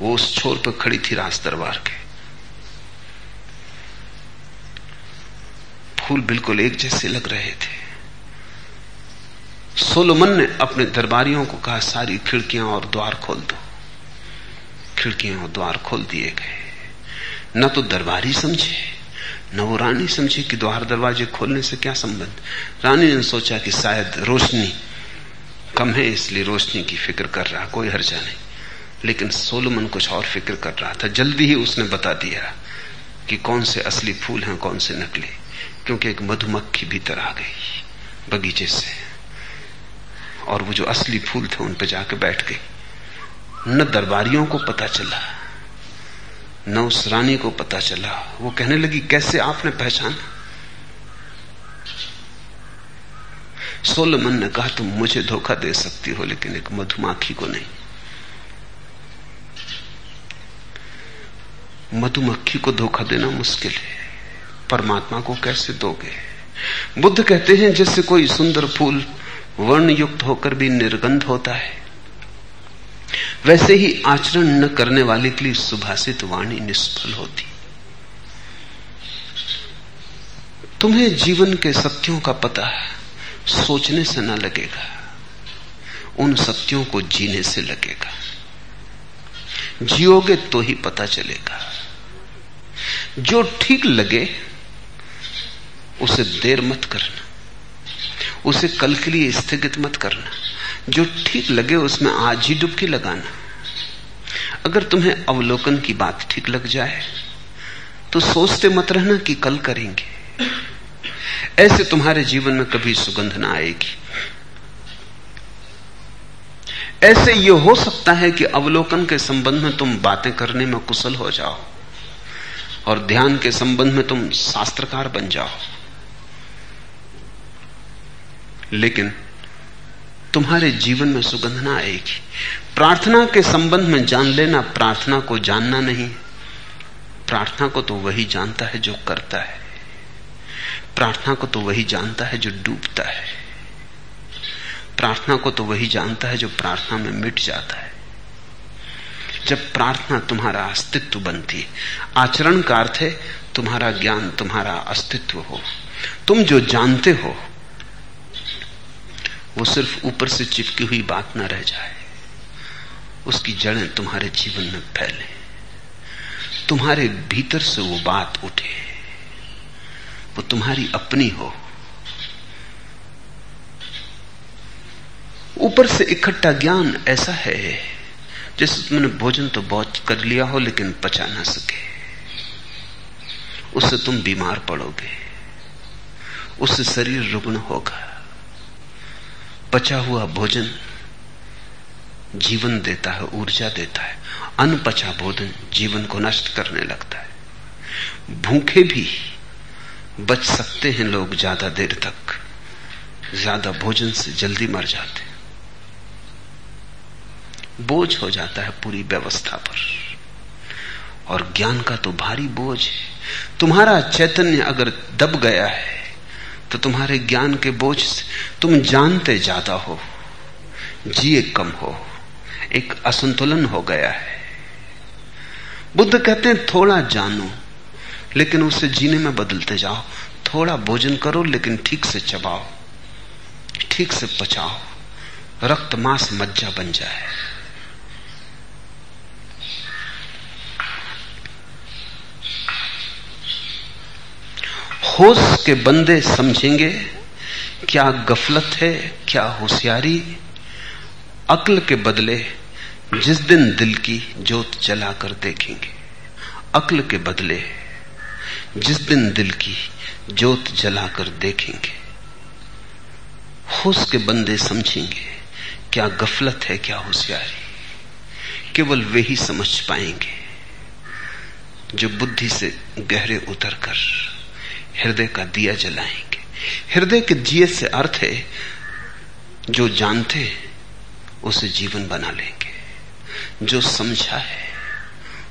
वो उस छोर पर खड़ी थी राज दरबार के। फूल बिल्कुल एक जैसे लग रहे थे। सोलोमन ने अपने दरबारियों को कहा, सारी खिड़कियाँ और द्वार खोल दो। खिड़कियाँ और द्वार खोल दिए गए। न तो दरबारी समझे, न वो रानी समझी कि द्वार दरवाजे खोलने से क्या संबंध। रानी ने सोचा कि शायद रोशनी कम है इसलिए रोशनी की फ़िक्र कर रहा, कोई हर्जा नहीं। लेकिन सोलोमन कुछ और फ़िक्र कर रहा था। जल्दी ही उसने बता दिया कि कौन से असली फूल हैं, कौन से नकली, क्योंकि एक मधुमक्खी भीतर आ गई बगीचे से। और वो जो असली फूल थे, उन पर जाके बैठ गई। न दरबारियों को पता चला, न उस रानी को पता चला। वो कहने लगी, कैसे आपने पहचाना? सोलमन ने कहा, तुम मुझे धोखा दे सकती हो, लेकिन एक मधुमाखी को नहीं। मधुमक्खी को धोखा देना मुश्किल है। परमात्मा को कैसे दोगे? बुद्ध कहते हैं, जैसे कोई सुंदर फूल वर्ण युक्त होकर भी निर्गंध होता है, वैसे ही आचरण न करने वाले के लिए सुभाषित वाणी निष्फल होती। तुम्हें जीवन के सत्यों का पता सोचने से न लगेगा। उन सत्यों को जीने से लगेगा। जियोगे तो ही पता चलेगा। जो ठीक लगे, उसे देर मत करना। उसे कल के लिए स्थगित मत करना। जो ठीक लगे, उसमें आज ही डुबकी लगाना। अगर तुम्हें अवलोकन की बात ठीक लग जाए तो सोचते मत रहना कि कल करेंगे। ऐसे तुम्हारे जीवन में कभी सुगंध ना आएगी। ऐसे ये हो सकता है कि अवलोकन के संबंध में तुम बातें करने में कुशल हो जाओ और ध्यान के संबंध में तुम शास्त्रकार बन जाओ। लेकिन तुम्हारे जीवन में सुगंध ना आएगी। प्रार्थना के संबंध में जान लेना, प्रार्थना को जानना नहीं। प्रार्थना को तो वही जानता है जो करता है। प्रार्थना को तो वही जानता है जो डूबता है। प्रार्थना को तो वही जानता है जो प्रार्थना में मिट जाता है। जब प्रार्थना तुम्हारा अस्तित्व बनती है, आचरण का अर्थ है तुम्हारा ज्ञान, तुम्हारा अस्तित्व हो। तुम जो जानते हो, वो सिर्फ़ ऊपर से चिपकी हुई बात ना रह जाए। उसकी जड़ें तुम्हारे जीवन में फैले। तुम्हारे भीतर से वो बात उठे। वो तुम्हारी अपनी हो। ऊपर से इकट्ठा ज्ञान ऐसा है जैसे तुमने भोजन तो बहुत कर लिया हो लेकिन पचा ना सके। उससे तुम बीमार पड़ोगे। उससे शरीर रुग्ण होगा। पचा हुआ भोजन जीवन देता है, ऊर्जा देता है। अनपचा भोजन जीवन को नष्ट करने लगता है। भूखे भी बच सकते हैं लोग ज़्यादा देर तक। ज़्यादा भोजन से जल्दी मर जाते बोझ हो जाता है पूरी व्यवस्था पर। और ज्ञान का तो भारी बोझ है। तुम्हारा चैतन्य अगर दब गया है तो तुम्हारे ज्ञान के बोझ से तुम जानते ज़्यादा हो। जिए कम हो। एक असंतुलन हो गया है। बुद्ध कहते हैं, थोड़ा जानो लेकिन उसे जीने में बदलते जाओ। थोड़ा भोजन करो, लेकिन ठीक से चबाओ। ठीक से पचाओ। रक्त मांस मज्जा बन जाए। होश के बंदे समझेंगे, क्या गफलत है, क्या होशियारी। अक्ल के बदले जिस दिन दिल की जोत जलाकर देखेंगे। अक्ल के बदले जिस दिन दिल की जोत जलाकर देखेंगे होश के बंदे समझेंगे क्या गफलत है, क्या होशियारी। केवल वे ही समझ पाएँगे जो बुद्धि से गहरे उतर कर हृदय का दिया जलाएँगे। हृदय के दिए से अर्थ है, जो जानते उसे जीवन बना लेंगे। जो समझा है,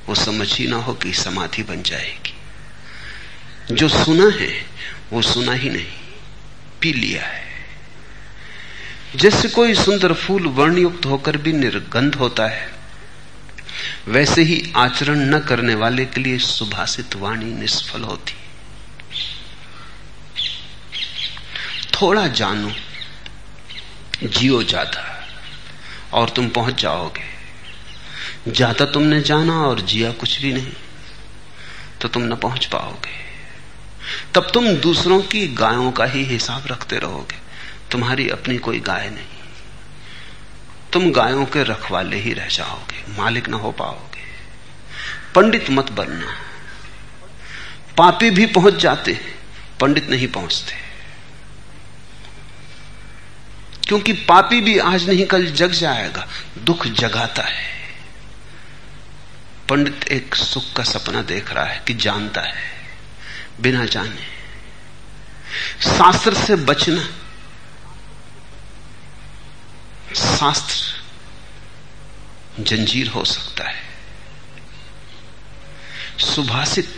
वो समझ ही ना हो कि समाधि बन जाएगी। जो सुना है, वो सुना ही नहीं। पी लिया है। जैसे कोई सुंदर फूल वर्णयुक्त होकर भी निर्गंध होता है, वैसे ही आचरण न करने वाले के लिए सुभाषित वाणी निष्फल होती थोड़ा जानो, जियो ज़्यादा और तुम पहुँच जाओगे। ज़्यादा तुमने जाना और जिया कुछ भी नहीं तो तुम न पहुँच पाओगे। तब तुम दूसरों की गायों का ही हिसाब रखते रहोगे। तुम्हारी अपनी कोई गाय नहीं। तुम गायों के रखवाले ही रह जाओगे, मालिक ना हो पाओगे। पंडित मत बनना। पापी भी पहुँच जाते पंडित नहीं पहुँचते। क्योंकि पापी भी आज नहीं, कल जग जाएगा, दुख जगाता है। पंडित एक सुख का सपना देख रहा है कि जानता है। बिना जाने। शास्त्र से बचना। शास्त्र जंजीर हो सकता है। सुभाषित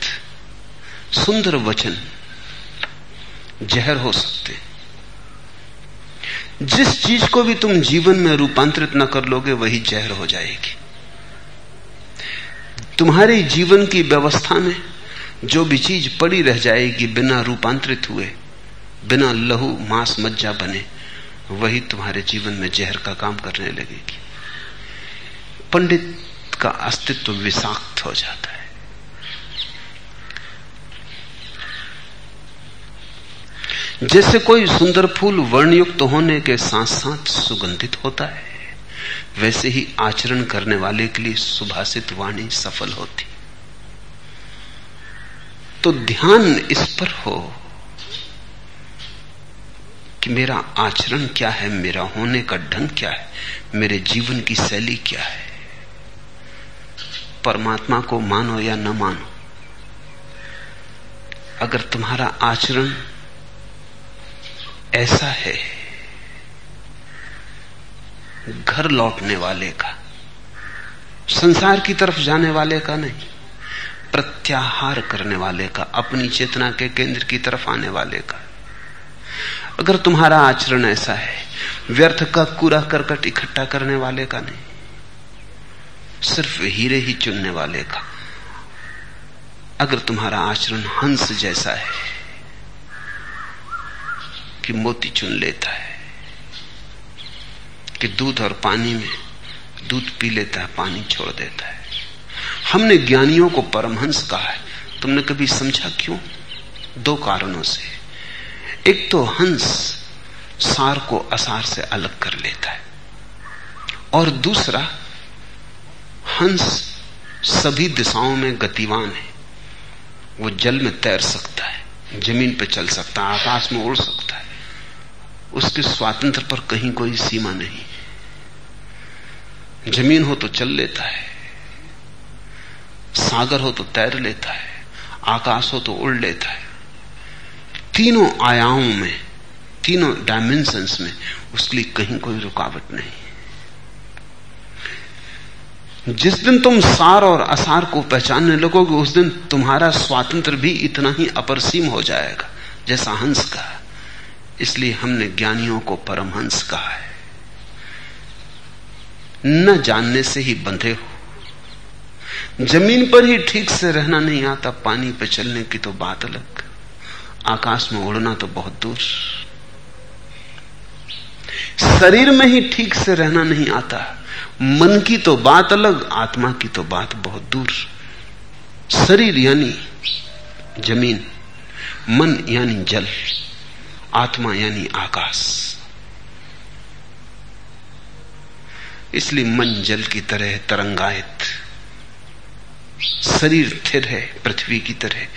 सुंदर वचन जहर हो सकते। जिस चीज़ को भी तुम जीवन में रूपांतरित न कर लोगे, वही जहर हो जाएगी। तुम्हारे जीवन की व्यवस्था में जो भी चीज़ पड़ी रह जाएगी बिना रूपांतरित हुए, बिना लहू मांस मज्जा बने, वही तुम्हारे जीवन में जहर का काम करने लगेगी। पंडित का अस्तित्व विषाक्त हो जाता है। जैसे कोई सुंदर फूल वर्णयुक्त होने के साथ साथ सुगंधित होता है, वैसे ही आचरण करने वाले के लिए सुभाषित वाणी सफल होती तो ध्यान इस पर हो कि मेरा आचरण क्या है, मेरा होने का ढंग क्या है, मेरे जीवन की शैली क्या है। परमात्मा को मानो या न मानो, अगर तुम्हारा आचरण ऐसा है, घर लौटने वाले का, संसार की तरफ़ जाने वाले का नहीं प्रत्याहार करने वाले का, अपनी चेतना के केंद्र की तरफ़ आने वाले का। अगर तुम्हारा आचरण ऐसा है, व्यर्थ का कूड़ा करकट इकट्ठा करने वाले का नहीं, सिर्फ़ हीरे ही चुनने वाले का। अगर तुम्हारा आचरण हंस जैसा है कि मोती चुन लेता है, कि दूध और पानी में दूध पी लेता है, पानी छोड़ देता है हमने ज्ञानियों को परमहंस कहा है। तुमने कभी समझा क्यों? दो कारणों से। एक तो हंस सार को असार से अलग कर लेता है। और दूसरा, हंस सभी दिशाओं में गतिवान है। वो जल में तैर सकता है, ज़मीन पर चल सकता है, आकाश में उड़ सकता है। उसके स्वातंत्र पर कहीं कोई सीमा नहीं। ज़मीन हो तो चल लेता है सागर हो तो तैर लेता है, आकाश हो तो उड़ लेता है। तीनों आयामों में, तीनों डायमेंशंस में उसके लिए कहीं कोई रुकावट नहीं। जिस दिन तुम सार और असार को पहचानने लगोगे, उस दिन तुम्हारा स्वातंत्र भी इतना ही अपरसीम हो जाएगा, जैसा हंस का। इसलिए हमने ज्ञानियों को परमहंस कहा है। न जानने से ही बंधे हो। ज़मीन पर ही ठीक से रहना नहीं आता, पानी पर चलने की तो बात अलग, आकाश में उड़ना तो बहुत दूर। शरीर में ही ठीक से रहना नहीं आता, मन की तो बात अलग, आत्मा की तो बात बहुत दूर। शरीर यानी ज़मीन, मन यानी जल, आत्मा यानी आकाश। इसलिए मन जल की तरह तरंगायत। शरीर स्थिर है, पृथ्वी की तरह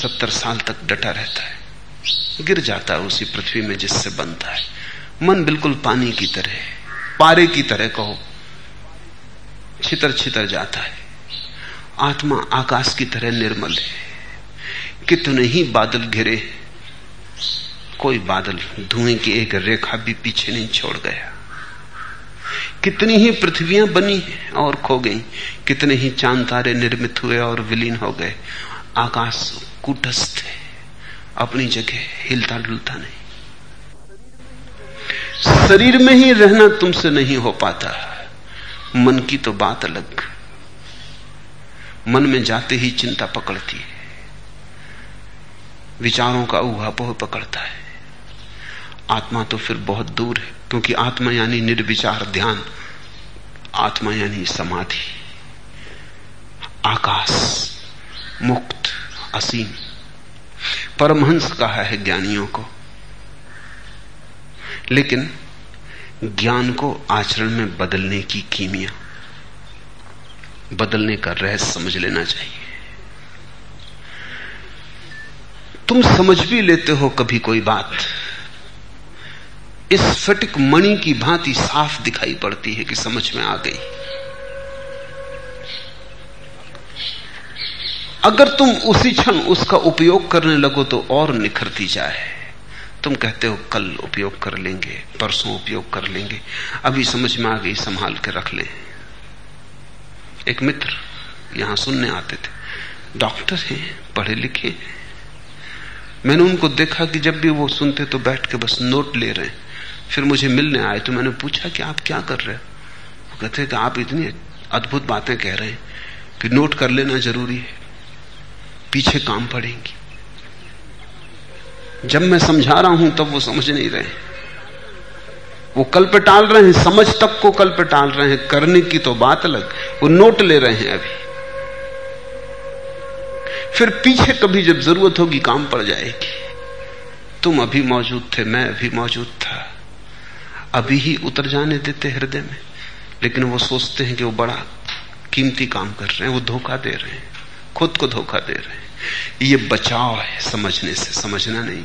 सत्तर साल तक डटा रहता है। गिर जाता है उसी पृथ्वी में जिससे बनता है। मन बिल्कुल पानी की तरह पारे की तरह कहो छितर छितर जाता है। आत्मा आकाश की तरह निर्मल है। कितने ही बादल घिरे, कोई बादल धुएँ की एक रेखा भी पीछे नहीं छोड़ गया। कितनी ही पृथ्वियाँ बनी और खो गई, कितने ही चाँद तारे निर्मित हुए और विलीन हो गए। आकाश कुटस्थ है, अपनी जगह हिलता डुलता नहीं। शरीर में ही रहना तुमसे नहीं हो पाता। मन की तो बात अलग। मन में जाते ही चिंता पकड़ती है। विचारों का उहापोह पकड़ता है। आत्मा तो फिर बहुत दूर है। क्योंकि आत्मा यानी निर्विचार ध्यान, आत्मा यानी समाधि, आकाश, मुक्त, असीम। परमहंस कहा है ज्ञानियों को। लेकिन ज्ञान को आचरण में बदलने की कीमिया, बदलने का रहस्य समझ लेना चाहिए। तुम समझ भी लेते हो कभी कोई बात। इस फटिक मणि की भांति साफ़ दिखाई पड़ती है कि समझ में आ गई। अगर तुम उसी क्षण उसका उपयोग करने लगो तो और निखरती जाए। तुम कहते हो, कल उपयोग कर लेंगे, परसों उपयोग कर लेंगे। अभी समझ में आ गई, संभाल के रख ले। एक मित्र यहाँ सुनने आते थे। डॉक्टर हैं, पढ़े लिखे मैंने उनको देखा कि जब भी वो सुनते तो बैठ के बस नोट ले रहे फिर मुझे मिलने आए तो मैंने पूछा कि आप क्या कर रहे हो? वो कहते कि आप इतनी अद्भुत बातें कह रहे हैं। कि नोट कर लेना ज़रूरी है। पीछे काम पड़ेंगी। जब मैं समझा रहा हूँ, तब वो समझ नहीं रहे वो कल पे टाल रहे हैं, समझ तक को कल पे टाल रहे हैं। करने की तो बात अलग, वो नोट ले रहे हैं अभी। फिर पीछे कभी जब ज़रूरत होगी, काम पड़ जाएगी। तुम अभी मौजूद थे, मैं अभी मौजूद था। अभी ही उतर जाने देते हृदय में। लेकिन वो सोचते हैं कि वो बड़ा कीमती काम कर रहे हैं, वो धोखा दे रहे हैं, खुद को धोखा दे रहे हैं। ये बचाव है समझने से, समझना नहीं।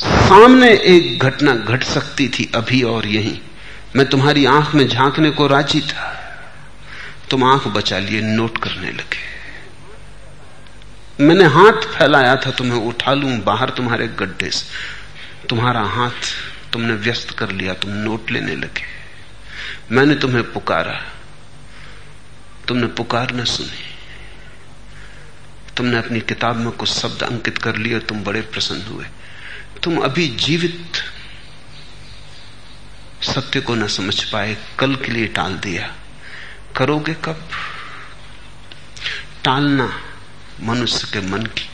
सामने एक घटना घट सकती थी अभी और यहीं। मैं तुम्हारी आँख में झांकने को राज़ी था। तुम आँख बचा लिए, नोट करने लगे। मैंने हाथ फैलाया था, तुम्हें उठा लूँ, बाहर तुम्हारे गड्ढे से। तुम्हारा हाथ तुमने व्यस्त कर लिया, तुम नोट लेने लगे। मैंने तुम्हें पुकारा। तुमने पुकार न सुनी। तुमने अपनी किताब में कुछ शब्द अंकित कर लिए तुम बड़े प्रसन्न हुए। तुम अभी जीवित सत्य को न समझ पाए, कल के लिए टाल दिया। करोगे कब? टालना। मनुष्य के मन की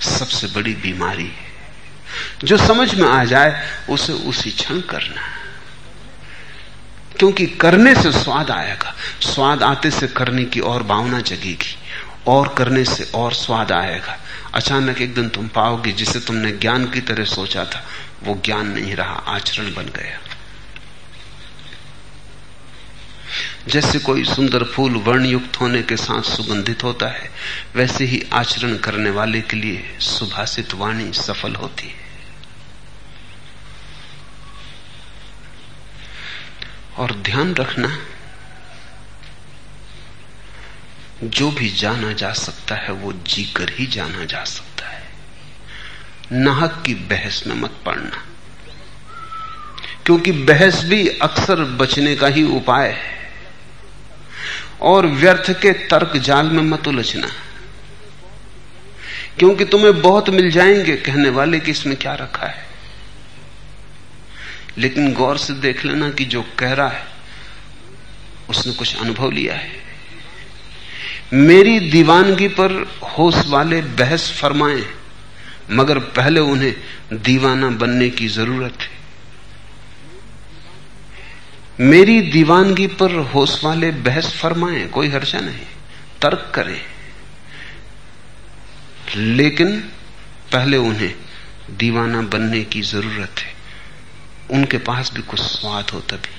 सबसे बड़ी बीमारी है। जो समझ में आ जाए, उसे उसी क्षण करना क्योंकि करने से स्वाद आएगा। स्वाद आते से करने की और भावना जगेगी। और करने से और स्वाद आएगा। अचानक एक दिन तुम पाओगे, जिसे तुमने ज्ञान की तरह सोचा था, वो ज्ञान नहीं रहा, आचरण बन गया। जैसे कोई सुंदर फूल वर्णयुक्त होने के साथ सुगंधित होता है, वैसे ही आचरण करने वाले के लिए सुभाषित वाणी सफल होती है। और ध्यान रखना, जो भी जाना जा सकता है, वो जीकर ही जाना जा सकता है। नाहक की बहस में मत पड़ना, क्योंकि बहस भी अक्सर बचने का ही उपाय है। और व्यर्थ के तर्क जाल में मत उलझना। क्योंकि तुम्हें बहुत मिल जाएँगे कहने वाले कि इसमें क्या रखा है। लेकिन गौर से देख लेना कि जो कह रहा है, उसने कुछ अनुभव लिया है। मेरी दीवानगी पर होश वाले बहस फरमाएँ, मगर पहले उन्हें दीवाना बनने की ज़रूरत है। मेरी दीवानगी पर होश वाले बहस फरमाएँ, कोई हर्षा नहीं, तर्क करें। लेकिन पहले उन्हें दीवाना बनने की ज़रूरत है। उनके पास भी कुछ स्वाद हो तभी।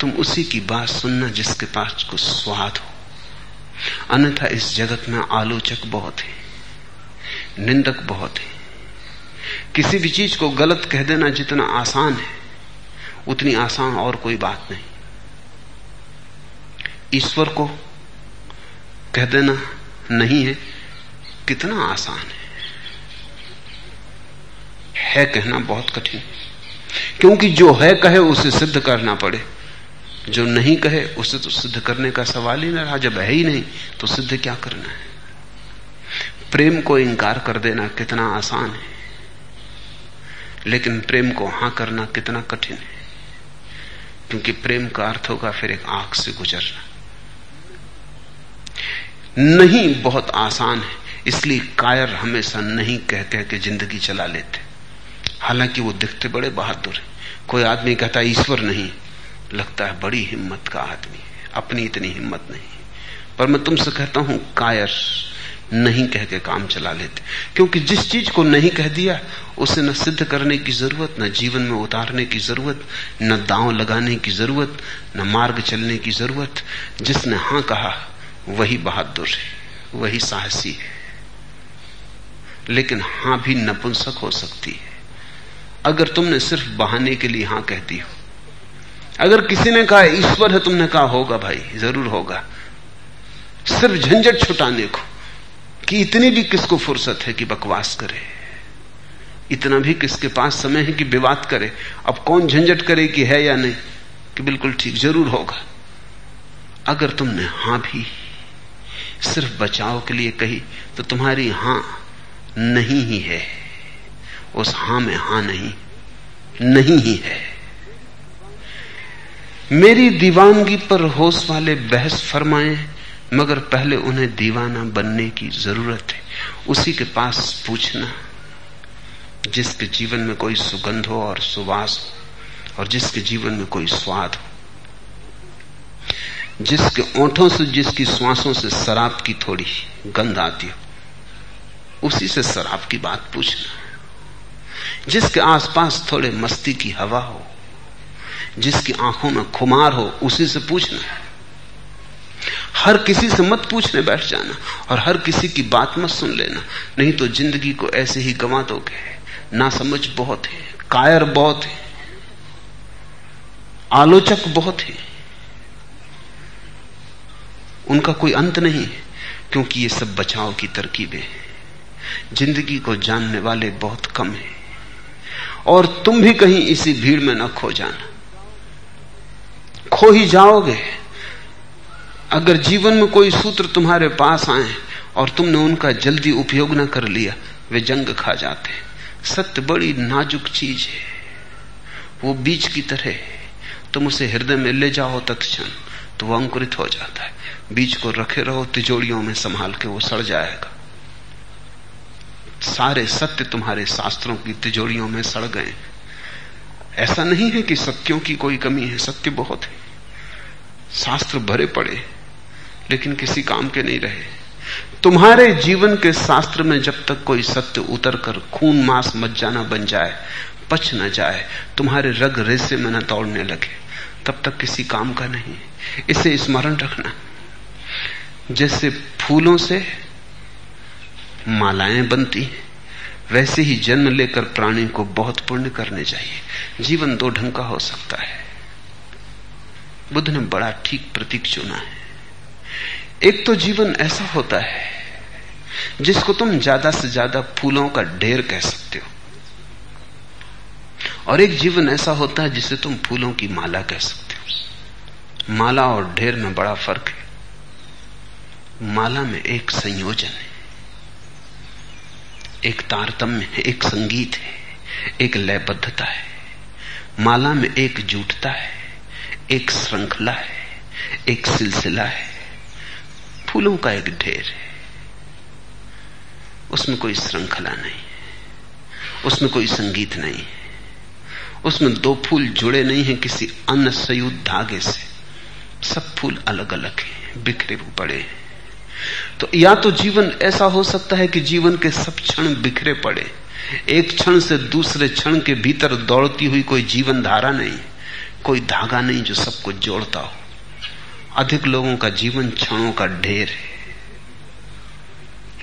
तुम उसी की बात सुनना जिसके पास कुछ स्वाद हो। अन्यथा इस जगत में आलोचक बहुत है, निंदक बहुत है। किसी भी चीज़ को गलत कह देना जितना आसान है। उतनी आसान और कोई बात नहीं। ईश्वर को कह देना नहीं है, कितना आसान है। है कहना बहुत कठिन। क्योंकि जो है कहे, उसे सिद्ध करना पड़े। जो नहीं कहे, उसे तो सिद्ध करने का सवाल ही ना रहा। जब है ही नहीं तो सिद्ध क्या करना है? प्रेम को इंकार कर देना कितना आसान है। लेकिन प्रेम को हाँ करना कितना कठिन है। क्योंकि प्रेम का अर्थ होगा फिर एक आँख से गुजरना। नहीं बहुत आसान है, इसलिए कायर हमेशा नहीं कह कह के ज़िंदगी चला लेते। हालाँकि वो दिखते बड़े बहादुर है। कोई आदमी कहता है, ईश्वर नहीं। लगता है, बड़ी हिम्मत का आदमी अपनी इतनी हिम्मत नहीं पर मैं तुमसे कहता हूँ, कायर नहीं कह के काम चला लेते। क्योंकि जिस चीज़ को नहीं कह दिया उसे न सिद्ध करने की ज़रूरत, न जीवन में उतारने की ज़रूरत, न दांव लगाने की ज़रूरत, न मार्ग चलने की ज़रूरत। जिसने हाँ कहा, वही बहादुर है, वही साहसी है। लेकिन हाँ भी नपुंसक हो सकती है। अगर तुमने सिर्फ़ बहाने के लिए हाँ कह दी हो, अगर किसी ने कहा, ईश्वर है, तुमने कहा, होगा भाई, ज़रूर होगा। सिर्फ़ झंझट छुटाने को, कि इतनी भी किसको फुर्सत है कि बकवास करे। इतना भी किसके पास समय है कि विवाद करे? अब कौन झंझट करे कि है या नहीं? कि बिल्कुल ठीक, ज़रूर होगा। अगर तुमने हाँ भी, सिर्फ़ बचाव के लिए कही तो तुम्हारी हाँ नहीं ही है। उस हाँ में हाँ नहीं नहीं ही है। मेरी दीवानगी पर होश वाले बहस फरमाए, मगर पहले उन्हें दीवाना बनने की ज़रूरत है। उसी के पास पूछना। जिसके जीवन में कोई सुगंध हो और सुवास हो, और जिसके जीवन में कोई स्वाद हो। जिसके ओंठों से, जिसकी श्वासों से शराब की थोड़ी गंध आती हो, उसी से शराब की बात पूछना जिसके आसपास थोड़े मस्ती की हवा हो, जिसकी आँखों में खुमार हो, उसी से पूछना हर किसी से मत पूछने बैठ जाना और हर किसी की बात मत सुन लेना, नहीं तो ज़िंदगी को ऐसे ही गंवा दोगे। ना समझ बहुत है, कायर बहुत है, आलोचक बहुत है। उनका कोई अंत नहीं है, क्योंकि ये सब बचाव की तरकीबें ज़िंदगी को जानने वाले बहुत कम है। और तुम भी कहीं इसी भीड़ में न खो जाना। खो ही जाओगे। अगर जीवन में कोई सूत्र तुम्हारे पास आए और तुमने उनका जल्दी उपयोग न कर लिया, वे जंग खा जाते सत्य बड़ी नाजुक चीज़ है। वो बीज की तरह है। तुम उसे हृदय में ले जाओ तत्क्षण तो वह अंकुरित हो जाता है। बीज को रखे रहो तिजोड़ियों में संभाल के वो सड़ जाएगा। सारे सत्य तुम्हारे शास्त्रों की तिजोड़ियों में सड़ गए। ऐसा नहीं है कि सत्यों की कोई कमी है, सत्य बहुत है। शास्त्र भरे पड़े, लेकिन किसी काम के नहीं रहे। तुम्हारे जीवन के शास्त्र में जब तक कोई सत्य उतर कर खून मांस मज्जाना बन जाए, पच न जाए, तुम्हारे रग रेसे में न दौड़ने लगे, तब तक किसी काम का नहीं। इसे स्मरण रखना। जैसे फूलों से मालाएँ बनती हैं, वैसे ही जन्म लेकर प्राणी को बहुत पुण्य करने चाहिए। जीवन दो ढंग का हो सकता है। बुद्ध ने बड़ा ठीक प्रतीक चुना है। एक तो जीवन ऐसा होता है जिसको तुम ज़्यादा से ज़्यादा फूलों का ढेर कह सकते हो। और एक जीवन ऐसा होता है जिसे तुम फूलों की माला कह सकते हो। माला और ढेर में बड़ा फ़र्क है। माला में एक संयोजन है। एक तारतम्य है, एक संगीत है, एक लयबद्धता है। माला में एक जुटता है, एक श्रृंखला है, एक सिलसिला है। फूलों का एक ढेर है। उसमें कोई श्रृंखला नहीं उसमें कोई संगीत नहीं उसमें दो फूल जुड़े नहीं हैं किसी अन्य संयुक्त धागे से। सब फूल अलग अलग हैं, बिखरे पड़े हैं। तो या तो जीवन ऐसा हो सकता है कि जीवन के सब क्षण बिखरे पड़े। एक क्षण से दूसरे क्षण के भीतर दौड़ती हुई कोई जीवन धारा नहीं, कोई धागा नहीं जो सबको जोड़ता हो। अधिक लोगों का जीवन क्षणों का ढेर है।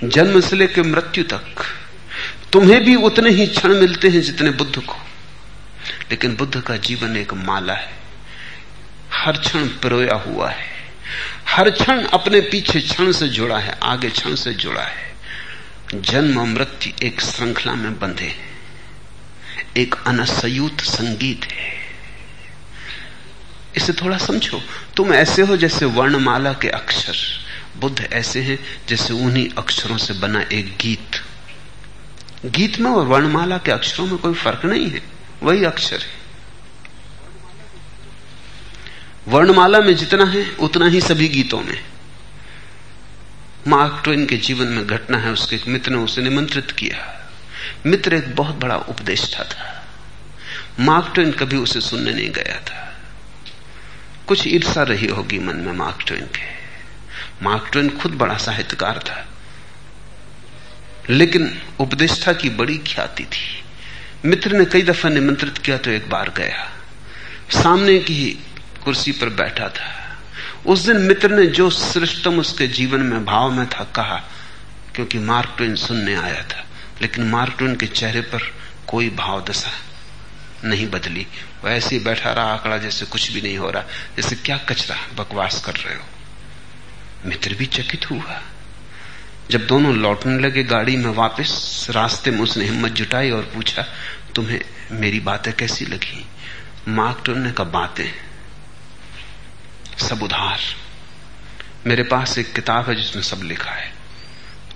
जन्म से लेकर मृत्यु तक तुम्हें भी उतने ही क्षण मिलते हैं जितने बुद्ध को। लेकिन बुद्ध का जीवन एक माला है। हर क्षण पिरोया हुआ है। हर क्षण अपने पीछे क्षण से जुड़ा है, आगे क्षण से जुड़ा है। जन्म मृत्यु एक श्रृंखला में बंधे एक अनसयुत संगीत है। इसे थोड़ा समझो। तुम ऐसे हो जैसे वर्णमाला के अक्षर। बुद्ध ऐसे हैं जैसे उन्हीं अक्षरों से बना एक गीत। गीत में और वर्णमाला के अक्षरों में कोई फ़र्क नहीं है। वही अक्षर है। वर्णमाला में जितना है, उतना ही सभी गीतों में। मार्क ट्वेन के जीवन में घटना है, उसके एक मित्र ने उसे निमंत्रित किया। मित्र एक बहुत बड़ा उपदेष्टा था। मार्क ट्वेन कभी उसे सुनने नहीं गया था। कुछ ईर्षा रही होगी मन में मार्क ट्वेन के। मार्क ट्वेन खुद बड़ा साहित्यकार था। लेकिन उपदेष्टा की बड़ी ख्याति थी। मित्र ने कई दफ़ा निमंत्रित किया तो एक बार गया। सामने की ही कुर्सी पर बैठा था। उस दिन मित्र ने जो श्रेष्ठतम उसके जीवन में भाव में था कहा, क्योंकि मार्क ट्वेन सुनने आया था। लेकिन मार्क ट्वेन के चेहरे पर कोई भाव दशा नहीं बदली। वो ऐसे बैठा रहा, आंकड़ा जैसे कुछ भी नहीं हो रहा। जैसे क्या कचरा बकवास कर रहे हो? मित्र भी चकित हुआ। जब दोनों लौटने लगे गाड़ी में वापस, रास्ते में उसने हिम्मत जुटाई और पूछा, तुम्हें मेरी बातें कैसी लगी? मार्क ट्वेन ने बातें सब उधार। मेरे पास एक किताब है जिसमें सब लिखा है।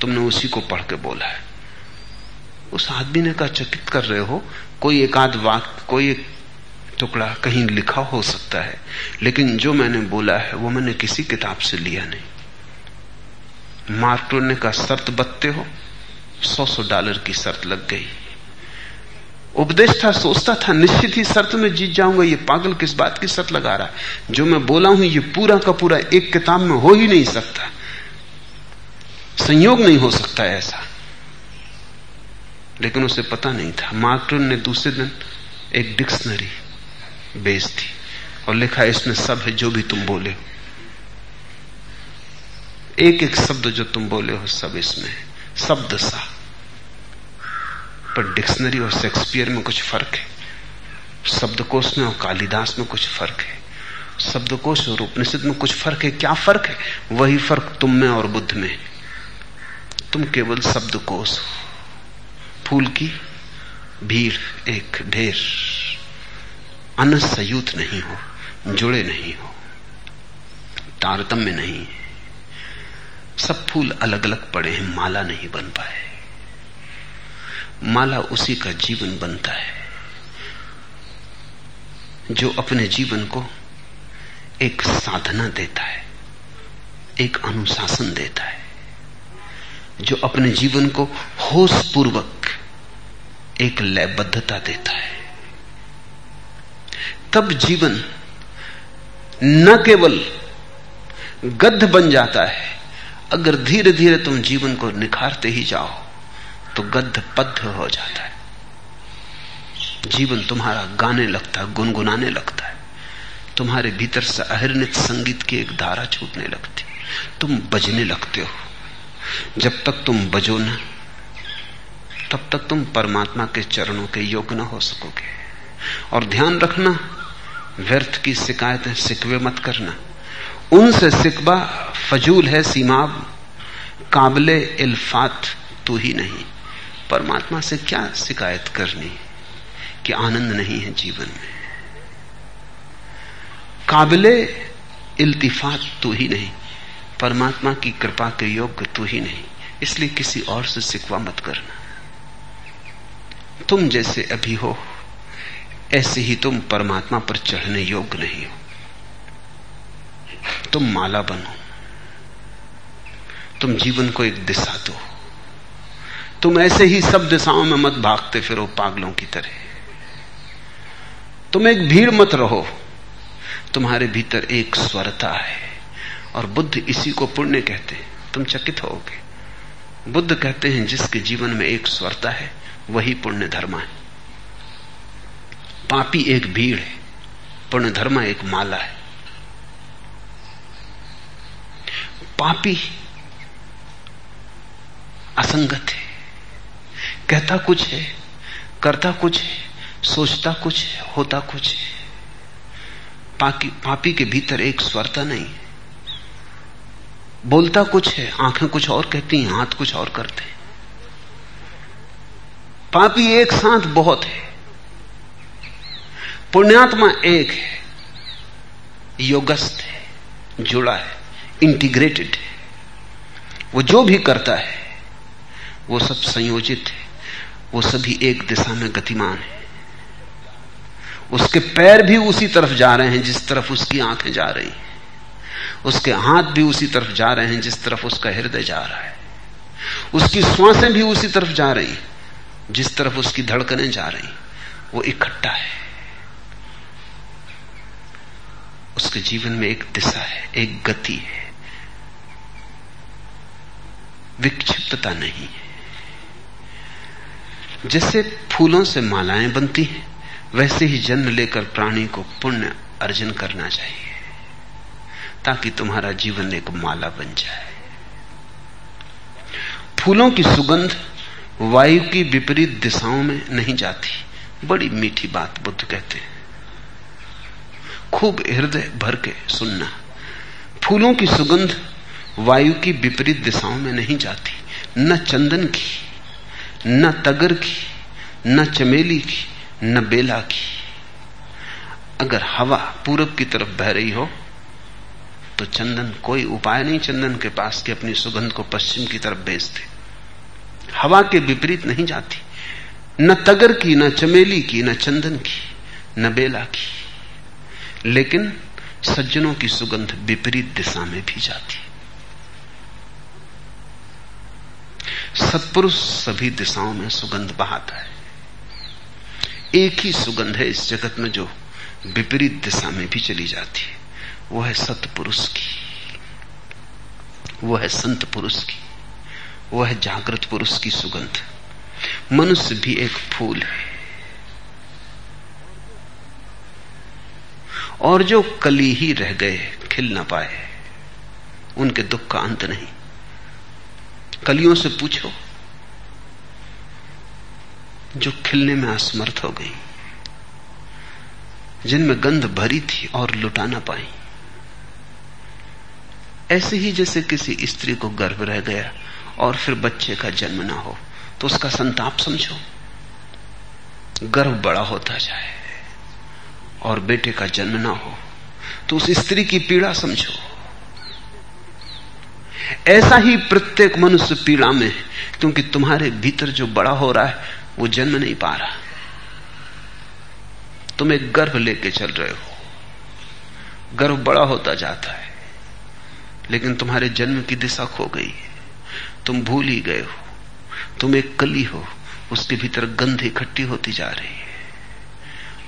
तुमने उसी को पढ़ के बोला है। उस आदमी ने कहा, चकित कर रहे हो? कोई एक आध वाक्य कोई एक टुकड़ा कहीं लिखा हो सकता है, लेकिन जो मैंने बोला है, वो मैंने किसी किताब से लिया नहीं। मार्टो ने कहा, शर्त बत्ते हो सौ सौ डॉलर की शर्त लग गई। उपदेश था, सोचता था, निश्चित ही शर्त में जीत जाऊँगा, ये पागल किस बात की शर्त लगा रहा है? जो मैं बोला हूँ, ये पूरा का पूरा एक किताब में हो ही नहीं सकता। संयोग नहीं हो सकता ऐसा। लेकिन उसे पता नहीं था। मार्क्टन ने दूसरे दिन एक डिक्शनरी बेच दी और लिखा, इसमें सब है जो भी तुम बोले हो। एक एक शब्द जो तुम बोले हो, सब इसमें शब्द सा। पर डिक्शनरी और शेक्सपियर में कुछ फ़र्क है। शब्दकोश में और कालिदास में कुछ फ़र्क है। शब्दकोश और उपनिषद में कुछ फ़र्क है। क्या फ़र्क है? वही फ़र्क तुम में और बुद्ध में तुम केवल शब्दकोश हो। फूल की भीड़ एक ढेर। अनसयुत नहीं हो, जुड़े नहीं हो, तारतम्य नहीं। सब फूल अलग अलग पड़े हैं, माला नहीं बन पाए। माला उसी का जीवन बनता है, जो अपने जीवन को एक साधना देता है, एक अनुशासन देता है, जो अपने जीवन को होश पूर्वक एक लयबद्धता देता है। तब जीवन न केवल गद्ध बन जाता है, अगर धीरे धीरे तुम जीवन को निखारते ही जाओ तो गद्ध पद्ध हो जाता है। जीवन तुम्हारा गाने लगता है गुनगुनाने लगता है। तुम्हारे भीतर से अहिर्णित संगीत की एक धारा छूटने लगती। तुम बजने लगते हो। जब तक तुम बजो ना तब तक तुम परमात्मा के चरणों के योग्य न हो सकोगे। और ध्यान रखना, व्यर्थ की शिकायतें सिकवे मत करना। उनसे सिकबा फजूल है सीमाब, काबले इल्फात तू ही नहीं। परमात्मा से क्या शिकायत करनी कि आनंद नहीं है जीवन में? काबिले इल्तिफात तू ही नहीं। परमात्मा की कृपा के योग्य तू ही नहीं। इसलिए किसी और से सिकवा मत करना। तुम जैसे अभी हो, ऐसे ही तुम परमात्मा पर चढ़ने योग्य नहीं हो। तुम माला बनो, तुम जीवन को एक दिशा दो। तुम ऐसे ही सब दिशाओं में मत भागते फिरो पागलों की तरह। तुम एक भीड़ मत रहो, तुम्हारे भीतर एक स्वरता है। और बुद्ध इसी को पुण्य कहते हैं। तुम चकित होगे। बुद्ध कहते हैं, जिसके जीवन में एक स्वरता है वही पुण्य धर्मा है। पापी एक भीड़ है पुण्य धर्म एक माला है। पापी असंगत है, कहता कुछ है, करता कुछ है, सोचता कुछ है, होता कुछ है। पापी के भीतर एक स्वरता नहीं बोलता कुछ है, आँखें कुछ और कहती हैं, हाथ कुछ और करते हैं। पापी एक साथ बहुत है। पुण्यात्मा एक है। योगस्थ है, जुड़ा है इंटीग्रेटेड है। वो जो भी करता है, वो सब संयोजित है। वो सभी एक दिशा में गतिमान है। उसके पैर भी उसी तरफ़ जा रहे हैं जिस तरफ़ उसकी आँखें जा रही हैं। उसके हाथ भी उसी तरफ़ जा रहे हैं जिस तरफ़ उसका हृदय जा रहा है। उसकी श्वासें भी उसी तरफ़ जा रही जिस तरफ़ उसकी धड़कने जा रही, वो इकट्ठा है। उसके जीवन में एक दिशा है, एक गति है। विक्षिप्तता नहीं है। जैसे फूलों से मालाएँ बनती हैं, वैसे ही जन्म लेकर प्राणी को पुण्य अर्जन करना चाहिए, ताकि तुम्हारा जीवन एक माला बन जाए। फूलों की सुगंध वायु की विपरीत दिशाओं में नहीं जाती। बड़ी मीठी बात बुद्ध कहते हैं। खूब हृदय भर के सुनना। फूलों की सुगंध वायु की विपरीत दिशाओं में नहीं जाती। न चंदन की, न तगर की, न चमेली की, न बेला की। अगर हवा पूरब की तरफ़ बह रही हो तो चंदन कोई उपाय नहीं चंदन के पास कि अपनी सुगंध को पश्चिम की तरफ़ भेज दे। हवा के विपरीत नहीं जाती। न तगर की, न चमेली की, न चंदन की, न बेला की। लेकिन सज्जनों की सुगंध विपरीत दिशा में भी जाती। सत्पुरुष सभी दिशाओं में सुगंध बहाता है। एक ही सुगंध है इस जगत में जो विपरीत दिशा में भी चली जाती है। वो है सतपुरुष की। वो है संत पुरुष की। वो है जागृत पुरुष की सुगंध। मनुष्य भी एक फूल है। और जो कली ही रह गए, खिल ना पाए, उनके दुख का अंत नहीं। कलियों से पूछो, जो खिलने में असमर्थ हो गई, जिनमें गंध भरी थी और लुटा ना पाई। ऐसे ही जैसे किसी स्त्री को गर्भ रह गया और फिर बच्चे का जन्म ना हो तो उसका संताप समझो। गर्भ बड़ा होता जाए और बेटे का जन्म ना हो तो उस स्त्री की पीड़ा समझो। ऐसा ही प्रत्येक मनुष्य पीड़ा में क्योंकि तुम्हारे भीतर जो बड़ा हो रहा है, वो जन्म नहीं पा रहा। तुम एक गर्भ लेके चल रहे हो। गर्भ बड़ा होता जाता है, लेकिन तुम्हारे जन्म की दिशा खो गई है। तुम भूल ही गए हो। तुम एक कली हो। उसके भीतर गंध इकट्ठी होती जा रही है।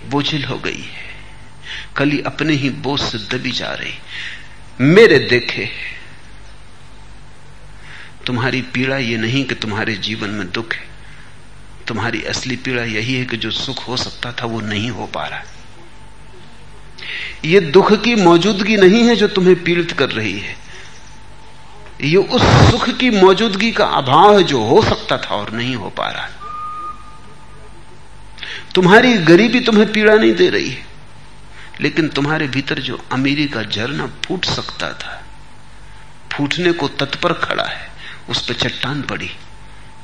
बोझिल हो गई है। कली अपने ही बोझ से दबी जा रही। मेरे देखे। तुम्हारी पीड़ा ये नहीं कि तुम्हारे जीवन में दुख है। तुम्हारी असली पीड़ा यही है कि जो सुख हो सकता था वो नहीं हो पा रहा। ये दुख की मौजूदगी नहीं है जो तुम्हें पीड़ित कर रही है। ये उस सुख की मौजूदगी का अभाव है जो हो सकता था और नहीं हो पा रहा। तुम्हारी गरीबी तुम्हें पीड़ा नहीं दे रही है, लेकिन तुम्हारे भीतर जो अमीरी का झरना फूट सकता था, फूटने को तत्पर खड़ा है, उस पर चट्टान पड़ी,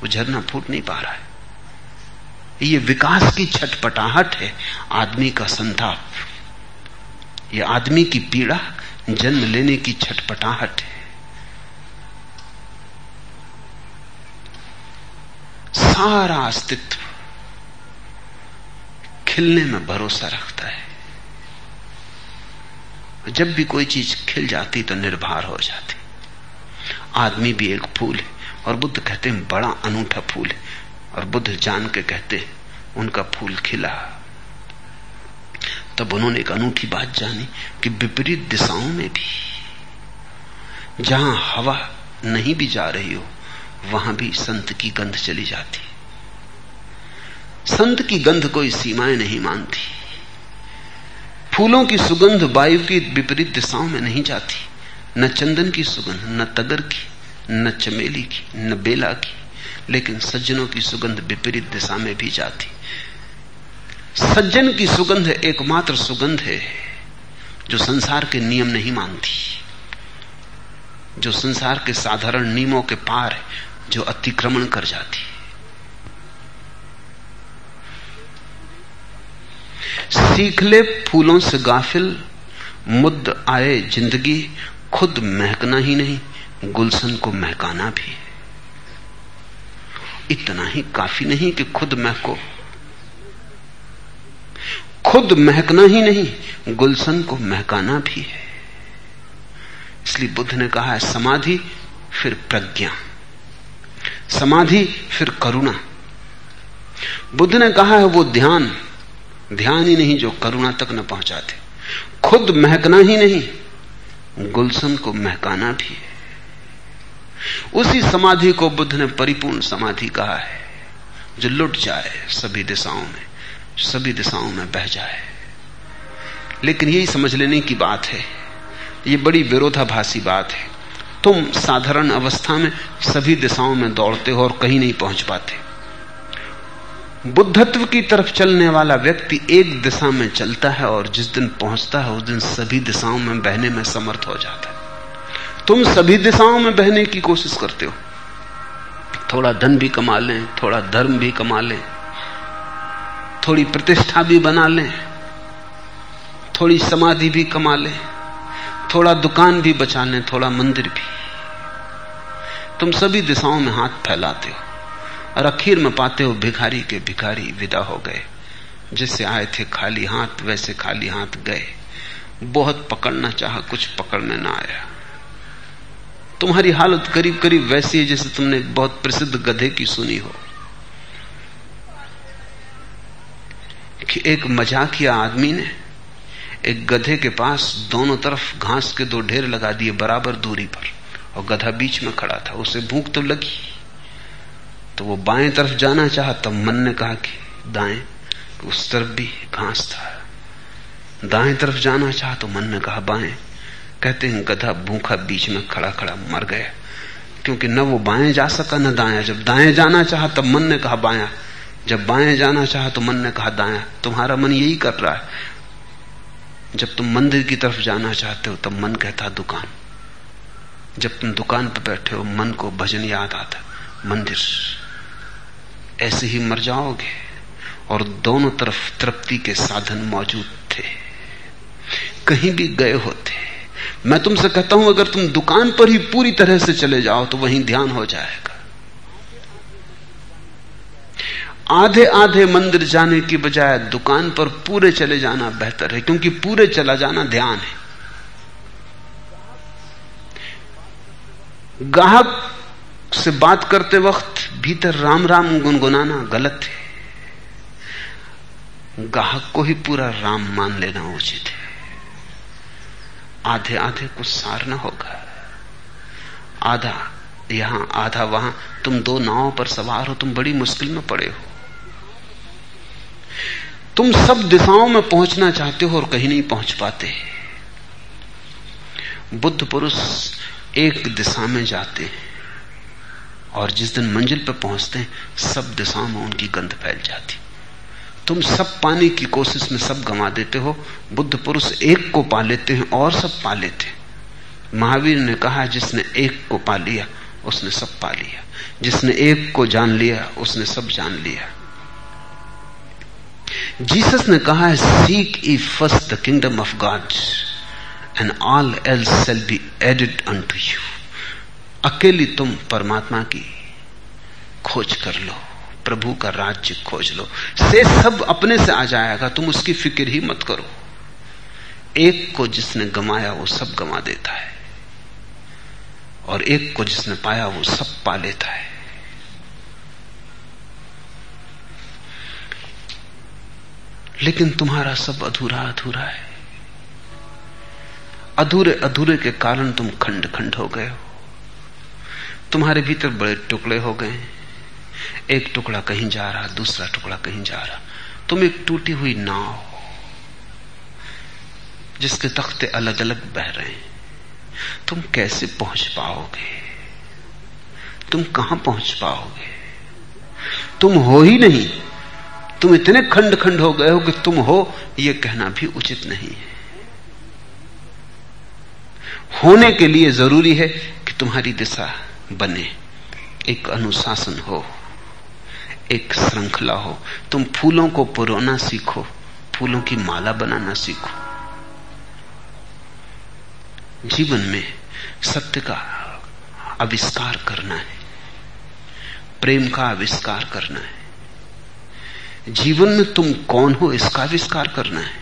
वो झरना फूट नहीं पा रहा है। ये विकास की छटपटाहट है, आदमी का संताप। ये आदमी की पीड़ा जन्म लेने की छटपटाहट है। सारा अस्तित्व खिलने में भरोसा रखता है। जब भी कोई चीज़ खिल जाती तो निर्भर हो जाती। आदमी भी एक फूल है और बुद्ध कहते हैं बड़ा अनूठा फूल है और बुद्ध जान के कहते उनका फूल खिला। तब उन्होंने एक अनूठी बात जानी कि विपरीत दिशाओं में भी, जहाँ हवा नहीं भी जा रही हो वहाँ भी संत की गंध चली जाती संत की गंध कोई सीमाएँ नहीं मानती। फूलों की सुगंध वायु की विपरीत दिशाओं में नहीं जाती। न चंदन की सुगंध, न तगर की, न चमेली की, न बेला की, लेकिन सज्जनों की सुगंध विपरीत दिशा में भी जाती। सज्जन की सुगंध एकमात्र सुगंध है, जो संसार के नियम नहीं मानती। जो संसार के साधारण नियमों के पार है जो अतिक्रमण कर जाती सीख ले, फूलों से गाफिल, मुद्द आए ज़िंदगी, खुद महकना ही नहीं, गुलशन को महकाना भी है। इतना ही काफ़ी नहीं कि खुद महको। खुद महकना ही नहीं, गुलशन को महकाना भी है। इसलिए बुद्ध ने कहा है, समाधि, फिर प्रज्ञा। समाधि, फिर करुणा। बुद्ध ने कहा है, वो ध्यान ध्यान ही नहीं जो करुणा तक न पहुंचाते। खुद महकना ही नहीं, गुलशन को महकाना भी है। उसी समाधि को बुद्ध ने परिपूर्ण समाधि कहा है, जो लुट जाए सभी दिशाओं में, सभी दिशाओं में बह जाए। लेकिन यही समझ लेने की बात है, ये बड़ी विरोधाभासी बात है। तुम साधारण अवस्था में सभी दिशाओं में दौड़ते हो और कहीं नहीं पहुँच पाते। बुद्धत्व की तरफ़ चलने वाला व्यक्ति एक दिशा में चलता है और जिस दिन पहुँचता है, उस दिन सभी दिशाओं में बहने में समर्थ हो जाता है। तुम सभी दिशाओं में बहने की कोशिश करते हो। थोड़ा धन भी कमा लें, थोड़ा धर्म भी कमा लें, थोड़ी प्रतिष्ठा भी बना लें, थोड़ी समाधि भी कमा लें, थोड़ा दुकान भी बचा लें, थोड़ा मंदिर भी। तुम सभी दिशाओं में हाथ फैलाते हो और अखीर में पाते हो भिखारी के भिखारी विदा हो गए, जिससे आए थे खाली हाथ, वैसे खाली हाथ गए। बहुत पकड़ना चाहा, कुछ पकड़ने ना आया। तुम्हारी हालत करीब करीब वैसी है, जैसे तुमने बहुत प्रसिद्ध गधे की सुनी हो। कि एक मजाकिया आदमी ने एक गधे के पास दोनों तरफ़ घास के दो ढेर लगा दिए बराबर दूरी पर। और गधा बीच में खड़ा था। उसे भूख तो लगी। तो वो बाएँ तरफ़ जाना चाहा, तब मन ने कहा कि दाएँ उस तरफ़ भी घास था। दाएँ तरफ़ जाना चाहा तो मन ने कहा बाएँ। कहते हैं, गधा भूखा बीच में खड़ा खड़ा मर गया। क्योंकि न वो बाएँ जा सका, न दाया जब दाएँ जाना चाहा, तब मन ने कहा बाया। जब बाएँ जाना चाहा तो मन ने कहा दाया। तुम्हारा मन यही कर रहा है। जब तुम मंदिर की तरफ़ जाना चाहते हो, तब मन कहता, दुकान। जब तुम दुकान पर बैठे हो, मन को भजन याद आता मंदिर। ऐसे ही मर जाओगे। और दोनों तरफ़ तृप्ति के साधन मौजूद थे। कहीं भी गए होते। मैं तुमसे कहता हूँ, अगर तुम दुकान पर ही पूरी तरह से चले जाओ तो वहीं ध्यान हो जाएगा। आधे आधे मंदिर जाने की बजाय दुकान पर पूरे चले जाना बेहतर है, क्योंकि पूरे चला जाना ध्यान है। गाहक से बात करते वक्त भीतर राम राम गुनगुनाना गलत है। गाहक को ही पूरा राम मान लेना उचित है। आधे आधे कुछ सार ना होगा। आधा, यहाँ आधा वहाँ, तुम दो नावों पर सवार हो, तुम बड़ी मुश्किल में पड़े हो। तुम सब दिशाओं में पहुँचना चाहते हो और कहीं नहीं पहुँच पाते। बुद्ध पुरुष एक दिशा में जाते हैं और जिस दिन मंजिल पर पहुँचते हैं, सब दिशाओं में उनकी गंध फैल जाती। तुम सब पाने की कोशिश में सब गंवा देते हो, बुद्ध पुरुष एक को पा लेते हैं और सब पा लेते महावीर ने कहा, जिसने एक को पा लिया, उसने सब पा लिया। जिसने एक को जान लिया, उसने सब जान लिया। जीसस ने कहा है seek ye first the kingdom of God and all else shall be added unto you अकेली तुम परमात्मा की खोज कर लो, प्रभु का राज्य खोज लो। से सब अपने से आ जाएगा, तुम उसकी फ़िक्र ही मत करो। एक को जिसने गमाया, वो सब गमा देता है। और एक को जिसने पाया, वो सब पा लेता है। लेकिन तुम्हारा सब अधूरा अधूरा है। अधूरे अधूरे के कारण तुम खंड खंड हो गए हो। तुम्हारे भीतर बड़े टुकड़े हो गए। एक टुकड़ा कहीं जा रहा, दूसरा टुकड़ा कहीं जा रहा। तुम एक टूटी हुई नाव हो जिसके तख्ते अलग अलग बह रहे हैं। तुम कैसे पहुँच पाओगे? तुम कहाँ पहुँच पाओगे? तुम हो ही नहीं। तुम इतने खंड खंड हो गए हो कि तुम हो यह कहना भी उचित नहीं है। होने के लिए ज़रूरी है कि तुम्हारी दिशा बने। एक अनुशासन हो, एक श्रृंखला हो। तुम फूलों को पुरोना सीखो, फूलों की माला बनाना सीखो। जीवन में सत्य का आविष्कार करना है, प्रेम का आविष्कार करना है। जीवन में तुम कौन हो, इसका आविष्कार करना है।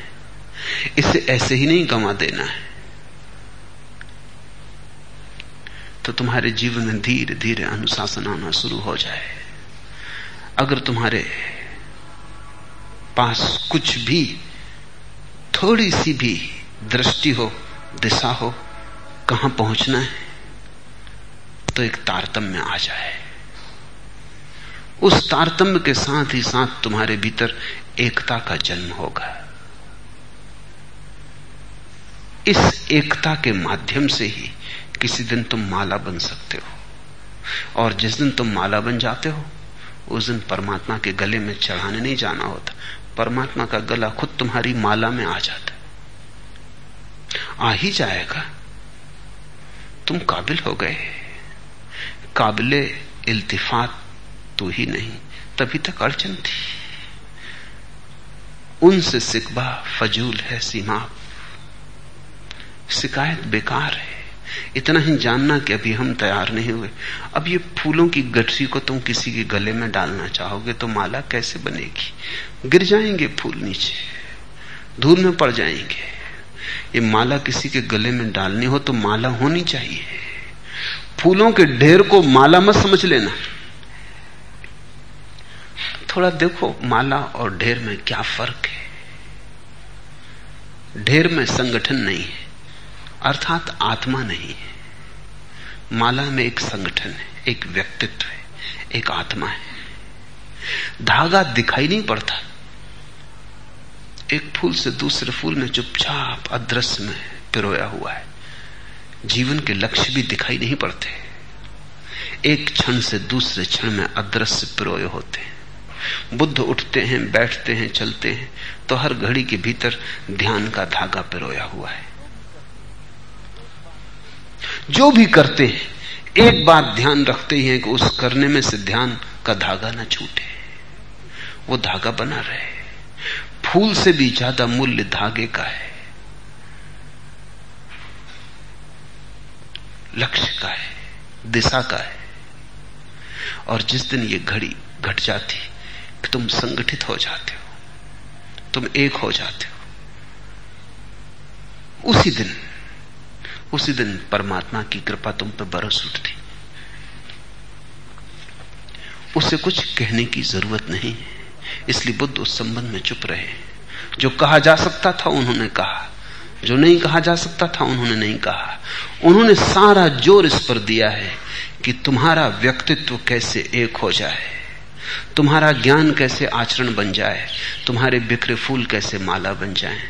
इसे ऐसे ही नहीं गंवा देना है। तो तुम्हारे जीवन में धीरे धीरे अनुशासन आना शुरू हो जाए। अगर तुम्हारे पास कुछ भी थोड़ी सी भी दृष्टि हो, दिशा हो, कहाँ पहुँचना है तो एक तारतम्य आ जाए। उस तारतम्य के साथ ही साथ तुम्हारे भीतर एकता का जन्म होगा। इस एकता के माध्यम से ही किसी दिन तुम माला बन सकते हो। और जिस दिन तुम माला बन जाते हो, उस दिन परमात्मा के गले में चढ़ाने नहीं जाना होता। परमात्मा का गला खुद तुम्हारी माला में आ जाता आ ही जाएगा। तुम काबिल हो गए। काबिले इल्तिफात तो ही नहीं, तभी तक अड़चन थी। उनसे सिकबा फजूल है सीमा शिकायत बेकार है। इतना ही जानना कि अभी हम तैयार नहीं हुए। अब ये फूलों की गठरी को तुम किसी के गले में डालना चाहोगे तो माला कैसे बनेगी? गिर जाएँगे फूल नीचे, धूल में पड़ जाएँगे। ये माला किसी के गले में डालनी हो तो माला होनी चाहिए। फूलों के ढेर को माला मत समझ लेना। थोड़ा देखो, माला और ढेर में क्या फ़र्क है? ढेर में संगठन नहीं है। अर्थात आत्मा नहीं है। माला में एक संगठन है, एक व्यक्तित्व है, एक आत्मा है। धागा दिखाई नहीं पड़ता। एक फूल से दूसरे फूल में चुपचाप अदृश्य में पिरोया हुआ है। जीवन के लक्ष्य भी दिखाई नहीं पड़ते। एक क्षण से दूसरे क्षण में अदृश्य पिरोए होते हैं। बुद्ध उठते हैं, बैठते हैं, चलते हैं तो हर घड़ी के भीतर ध्यान का धागा पिरोया हुआ है। जो भी करते हैं, एक बात ध्यान रखते हैं कि उस करने में से ध्यान का धागा ना छूटे। वो धागा बना रहे। फूल से भी ज़्यादा मूल्य धागे का है। लक्ष्य का है, दिशा का है। और जिस दिन ये घड़ी घट जाती कि तुम संगठित हो जाते हो। तुम एक हो जाते हो। उसी दिन उसी दिन परमात्मा की कृपा तुम पर बरस उठती। उसे कुछ कहने की ज़रूरत नहीं है, इसलिए बुद्ध उस संबंध में चुप रहे। जो कहा जा सकता था उन्होंने कहा, जो नहीं कहा जा सकता था उन्होंने नहीं कहा। उन्होंने सारा ज़ोर इस पर दिया है कि तुम्हारा व्यक्तित्व कैसे एक हो जाए, तुम्हारा ज्ञान कैसे आचरण बन जाए, तुम्हारे बिखरे फूल कैसे माला बन जाए।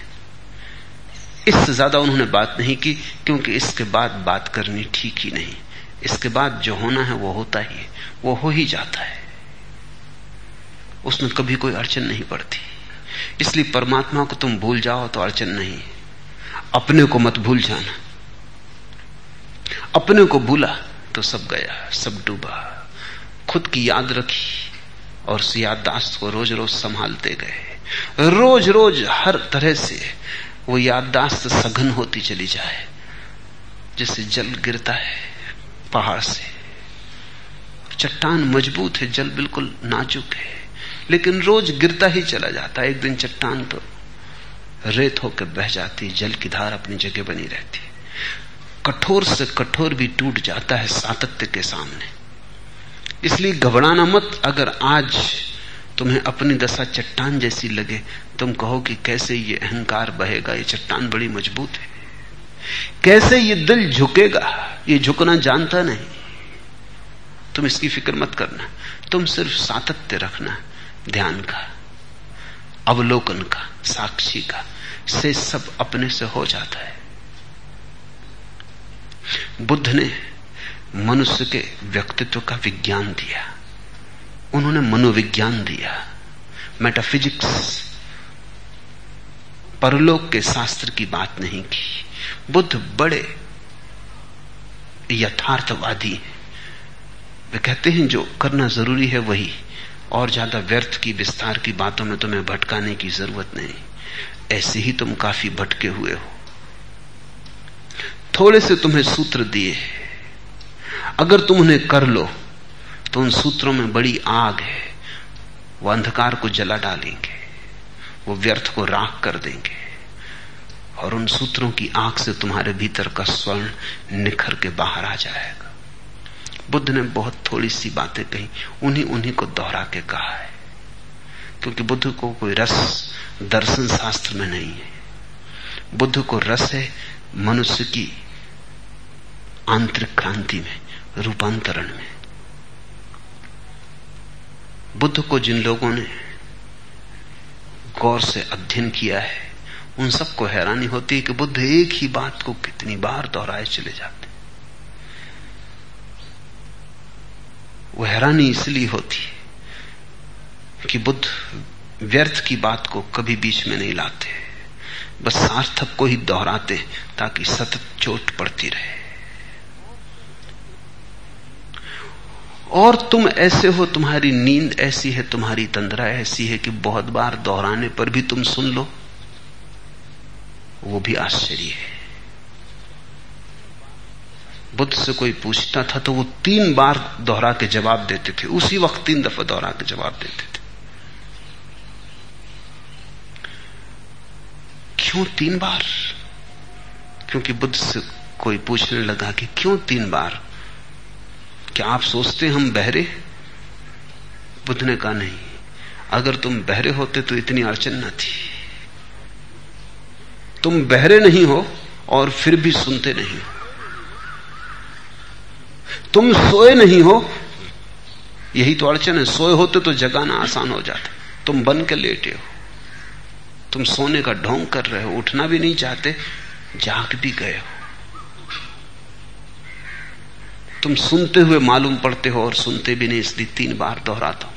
इससे ज़्यादा उन्होंने बात नहीं की, क्योंकि इसके बाद बात करनी ठीक ही नहीं। इसके बाद जो होना है वो होता ही है, वो हो ही जाता है। उसमें कभी कोई अड़चन नहीं पड़ती। इसलिए परमात्मा को तुम भूल जाओ तो अड़चन नहीं। अपने को मत भूल जाना। अपने को भूला तो सब गया, सब डूबा। खुद की याद रखी और उस याददाश्त को रोज रोज संभालते गए। रोज रोज हर तरह से वो याददाश्त सघन होती चली जाए जैसे जल गिरता है पहाड़ से। चट्टान मज़बूत है, जल बिल्कुल नाजुक है, लेकिन रोज गिरता ही चला जाता है। एक दिन चट्टान तो रेत होकर बह जाती, जल की धार अपनी जगह बनी रहती। कठोर से कठोर भी टूट जाता है सातत्य के सामने। इसलिए घबराना मत, अगर आज तुम्हें अपनी दशा चट्टान जैसी लगे। तुम कहो कि कैसे ये अहंकार बहेगा? ये चट्टान बड़ी मज़बूत है। कैसे ये दिल झुकेगा? ये झुकना जानता नहीं। तुम इसकी फ़िक्र मत करना। तुम सिर्फ़ सातत्य रखना, ध्यान का, अवलोकन का, साक्षी का, से सब अपने से हो जाता है। बुद्ध ने मनुष्य के व्यक्तित्व का विज्ञान दिया। उन्होंने मनोविज्ञान दिया। मेटाफिजिक्स परलोक के शास्त्र की बात नहीं की। बुद्ध बड़े यथार्थवादी हैं। वे कहते हैं, जो करना ज़रूरी है वही। और ज़्यादा व्यर्थ की, विस्तार की बातों में तुम्हें भटकाने की ज़रूरत नहीं। ऐसे ही तुम काफ़ी भटके हुए हो। थोड़े से तुम्हें सूत्र दिए अगर तुम उन्हें कर लो तो उन सूत्रों में बड़ी आग है। वो अंधकार को जला डालेंगे। वो व्यर्थ को राख कर देंगे। और उन सूत्रों की आँख से तुम्हारे भीतर का स्वर्ण निखर के बाहर आ जाएगा। बुद्ध ने बहुत थोड़ी सी बातें कही उन्हीं उन्हीं को दोहरा के कहा है। क्योंकि बुद्ध को कोई रस दर्शन शास्त्र में नहीं है। बुद्ध को रस है मनुष्य की आंतरिक क्रांति में, रूपांतरण में। बुद्ध को जिन लोगों ने गौर से अध्ययन किया है, उन सबको हैरानी होती है कि बुद्ध एक ही बात को कितनी बार दोहराए चले जाते वो हैरानी इसलिए होती है कि बुद्ध व्यर्थ की बात को कभी बीच में नहीं लाते बस सार्थक को ही दोहराते ताकि सतत चोट पड़ती रहे। और तुम ऐसे हो, तुम्हारी नींद ऐसी है, तुम्हारी तंद्रा ऐसी है कि बहुत बार दोहराने पर भी तुम सुन लो। वो भी आश्चर्य है। बुद्ध से कोई पूछता था तो वो तीन बार दोहरा के जवाब देते थे। उसी वक्त तीन दफ़ा दोहरा के जवाब देते थे। क्यों तीन बार? क्योंकि बुद्ध से कोई पूछने लगा कि क्यों तीन बार? क्या आप सोचते हम बहरे बुद्ध ने कहा, नहीं, अगर तुम बहरे होते तो इतनी अड़चन न थी। तुम बहरे नहीं हो और फिर भी सुनते नहीं हो। तुम सोए नहीं हो, यही तो अड़चन है। सोए होते तो जगाना आसान हो जाता। तुम बन के लेटे हो। तुम सोने का ढोंग कर रहे हो, उठना भी नहीं चाहते जाग भी गए हो। तुम सुनते हुए मालूम पड़ते हो और सुनते भी नहीं, इसलिए तीन बार दोहराता हूँ।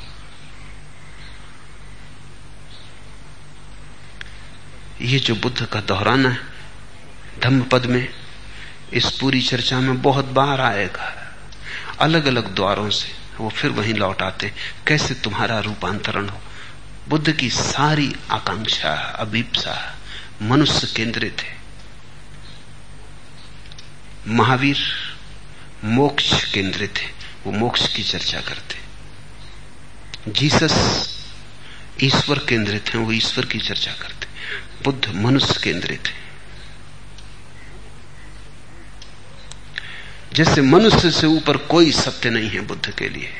ये जो बुद्ध का दोहराना है धम्म पद में, इस पूरी चर्चा में बहुत बार आएगा। अलग अलग द्वारों से वो फिर वहीं लौट आते। कैसे तुम्हारा रूपांतरण हो? बुद्ध की सारी आकांक्षा, अभीपसा, मनुष्य केंद्रित है। महावीर मोक्ष केंद्रित है, वो मोक्ष की चर्चा करते जीसस ईश्वर केंद्रित है, वो ईश्वर की चर्चा करते बुद्ध मनुष्य केंद्रित है। जैसे मनुष्य से ऊपर कोई सत्य नहीं है बुद्ध के लिए।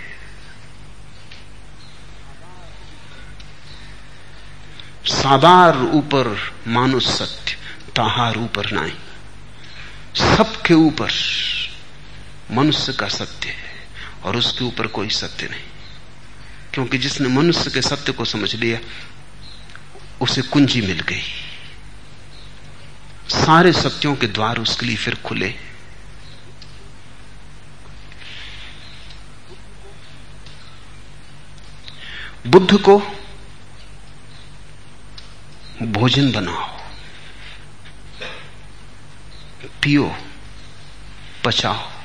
सादार ऊपर मानुष सत्य, ताहार ऊपर नहीं। सबके ऊपर मनुष्य का सत्य है और उसके ऊपर कोई सत्य नहीं। क्योंकि जिसने मनुष्य के सत्य को समझ लिया, उसे कुंजी मिल गई। सारे सत्यों के द्वार उसके लिए फिर खुले। बुद्ध को भोजन बनाओ। पियो, पचाओ।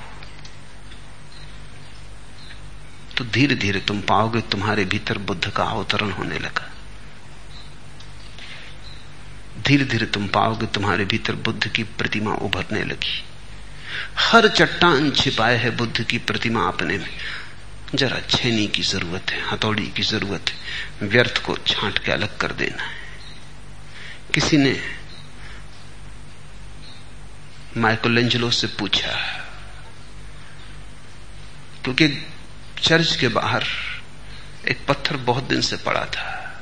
तो धीरे धीरे तुम पाओगे तुम्हारे भीतर बुद्ध का अवतरण होने लगा। धीरे धीरे तुम पाओगे तुम्हारे भीतर बुद्ध की प्रतिमा उभरने लगी। हर चट्टान छिपाए है बुद्ध की प्रतिमा अपने में। जरा छेनी की ज़रूरत है, हथौड़ी की ज़रूरत है, व्यर्थ को छांट के अलग कर देना है। किसी ने माइकोलेंजलो से पूछा, क्योंकि चर्च के बाहर एक पत्थर बहुत दिन से पड़ा था।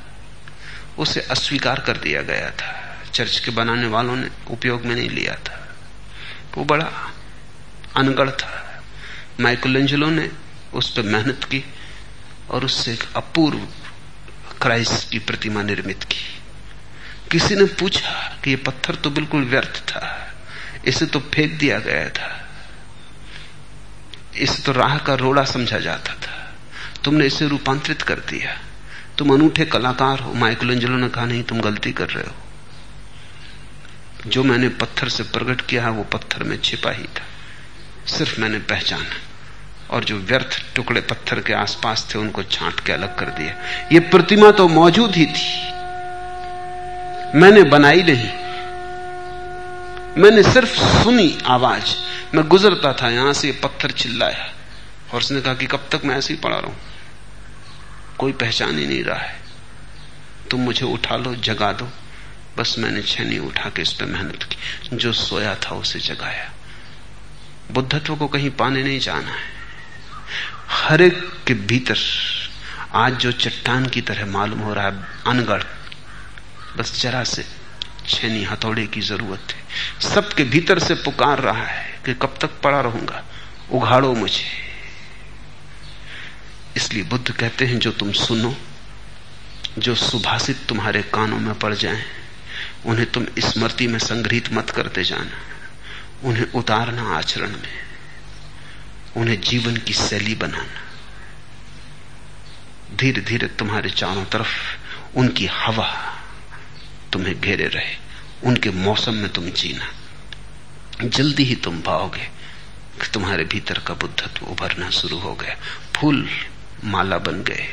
उसे अस्वीकार कर दिया गया था। चर्च के बनाने वालों ने उपयोग में नहीं लिया था। वो बड़ा अनगढ़ था। माइकोलेंजलो ने उस पर मेहनत की और उससे एक अपूर्व क्राइस्ट की प्रतिमा निर्मित की। किसी ने पूछा कि ये पत्थर तो बिल्कुल व्यर्थ था। इसे तो फेंक दिया गया था। इसे तो राह का रोड़ा समझा जाता था। तुमने इसे रूपांतरित कर दिया। तुम अनूठे कलाकार हो। माइकलेंजलो ने कहा, नहीं, तुम गलती कर रहे हो। जो मैंने पत्थर से प्रकट किया है, वो पत्थर में छिपा ही था। सिर्फ़ मैंने पहचाना। और जो व्यर्थ टुकड़े पत्थर के आसपास थे, उनको छांट के अलग कर दिया। ये प्रतिमा तो मौजूद ही थी। मैंने बनाई नहीं। मैंने सिर्फ़ सुनी आवाज़। मैं गुजरता था, यहाँ से पत्थर चिल्लाया। और उसने कहा कि कब तक मैं ऐसे ही पड़ा रहूँ? कोई पहचान ही नहीं रहा है। तुम मुझे उठा लो, जगा दो। बस मैंने छनी उठा के इस पर मेहनत की। जो सोया था उसे जगाया। बुद्धत्व को कहीं पाने नहीं जाना है। हर एक के भीतर आज जो चट्टान की तरह मालूम हो रहा है, अनगढ़। बस जरा से छेनी, हथौड़े की ज़रूरत है। सबके भीतर से पुकार रहा है। कि कब तक पड़ा रहूँगा? उघाड़ो मुझे। इसलिए बुद्ध कहते हैं जो तुम सुनो जो सुभाषित तुम्हारे कानों में पड़ जाएँ, उन्हें तुम स्मृति में संग्रहित मत करते जाना। उन्हें उतारना आचरण में। उन्हें जीवन की शैली बनाना। धीरे धीरे तुम्हारे चारों तरफ़ उनकी हवा तुम्हें घेरे रहे। उनके मौसम में तुम जीना। जल्दी ही तुम पाओगे कि तुम्हारे भीतर का बुद्धत्व उभरना शुरू हो गया। फूल माला बन गए।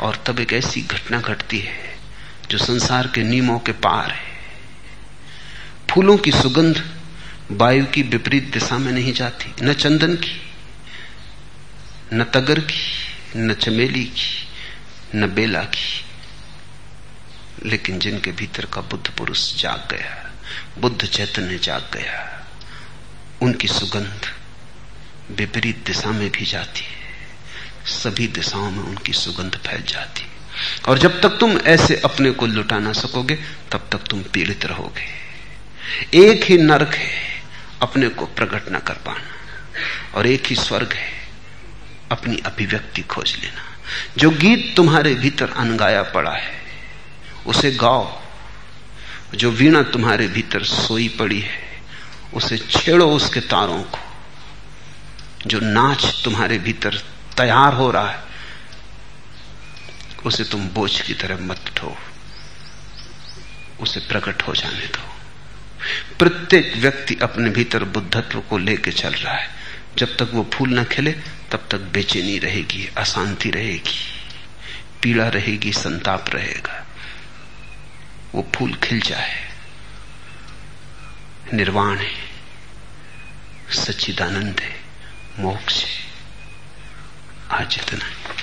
और तब एक ऐसी घटना घटती है जो संसार के नियमों के पार है। फूलों की सुगंध वायु की विपरीत दिशा में नहीं जाती, न चंदन की, न तगर की, न चमेली की, न बेला की। लेकिन जिनके भीतर का बुद्ध पुरुष जाग गया। बुद्ध चैतन्य जाग गया। उनकी सुगंध विपरीत दिशा में भी जाती है। सभी दिशाओं में उनकी सुगंध फैल जाती और जब तक तुम ऐसे अपने को लुटा ना सकोगे, तब तक तुम पीड़ित रहोगे। एक ही नरक है, अपने को प्रकट न कर पाना। और एक ही स्वर्ग है, अपनी अभिव्यक्ति खोज लेना। जो गीत तुम्हारे भीतर अनगाया पड़ा है, उसे गाओ। जो वीणा तुम्हारे भीतर सोई पड़ी है, उसे छेड़ो उसके तारों को। जो नाच तुम्हारे भीतर तैयार हो रहा है, उसे तुम बोझ की तरह मत ठो उसे प्रकट हो जाने दो। प्रत्येक व्यक्ति अपने भीतर बुद्धत्व को लेकर चल रहा है। जब तक वो फूल न खिले, तब तक बेचैनी रहेगी, अशांति रहेगी। पीड़ा रहेगी, संताप रहेगा। वो फूल खिल जाए। निर्वाण है। सच्चिदानंद है। मोक्ष है। आज इतना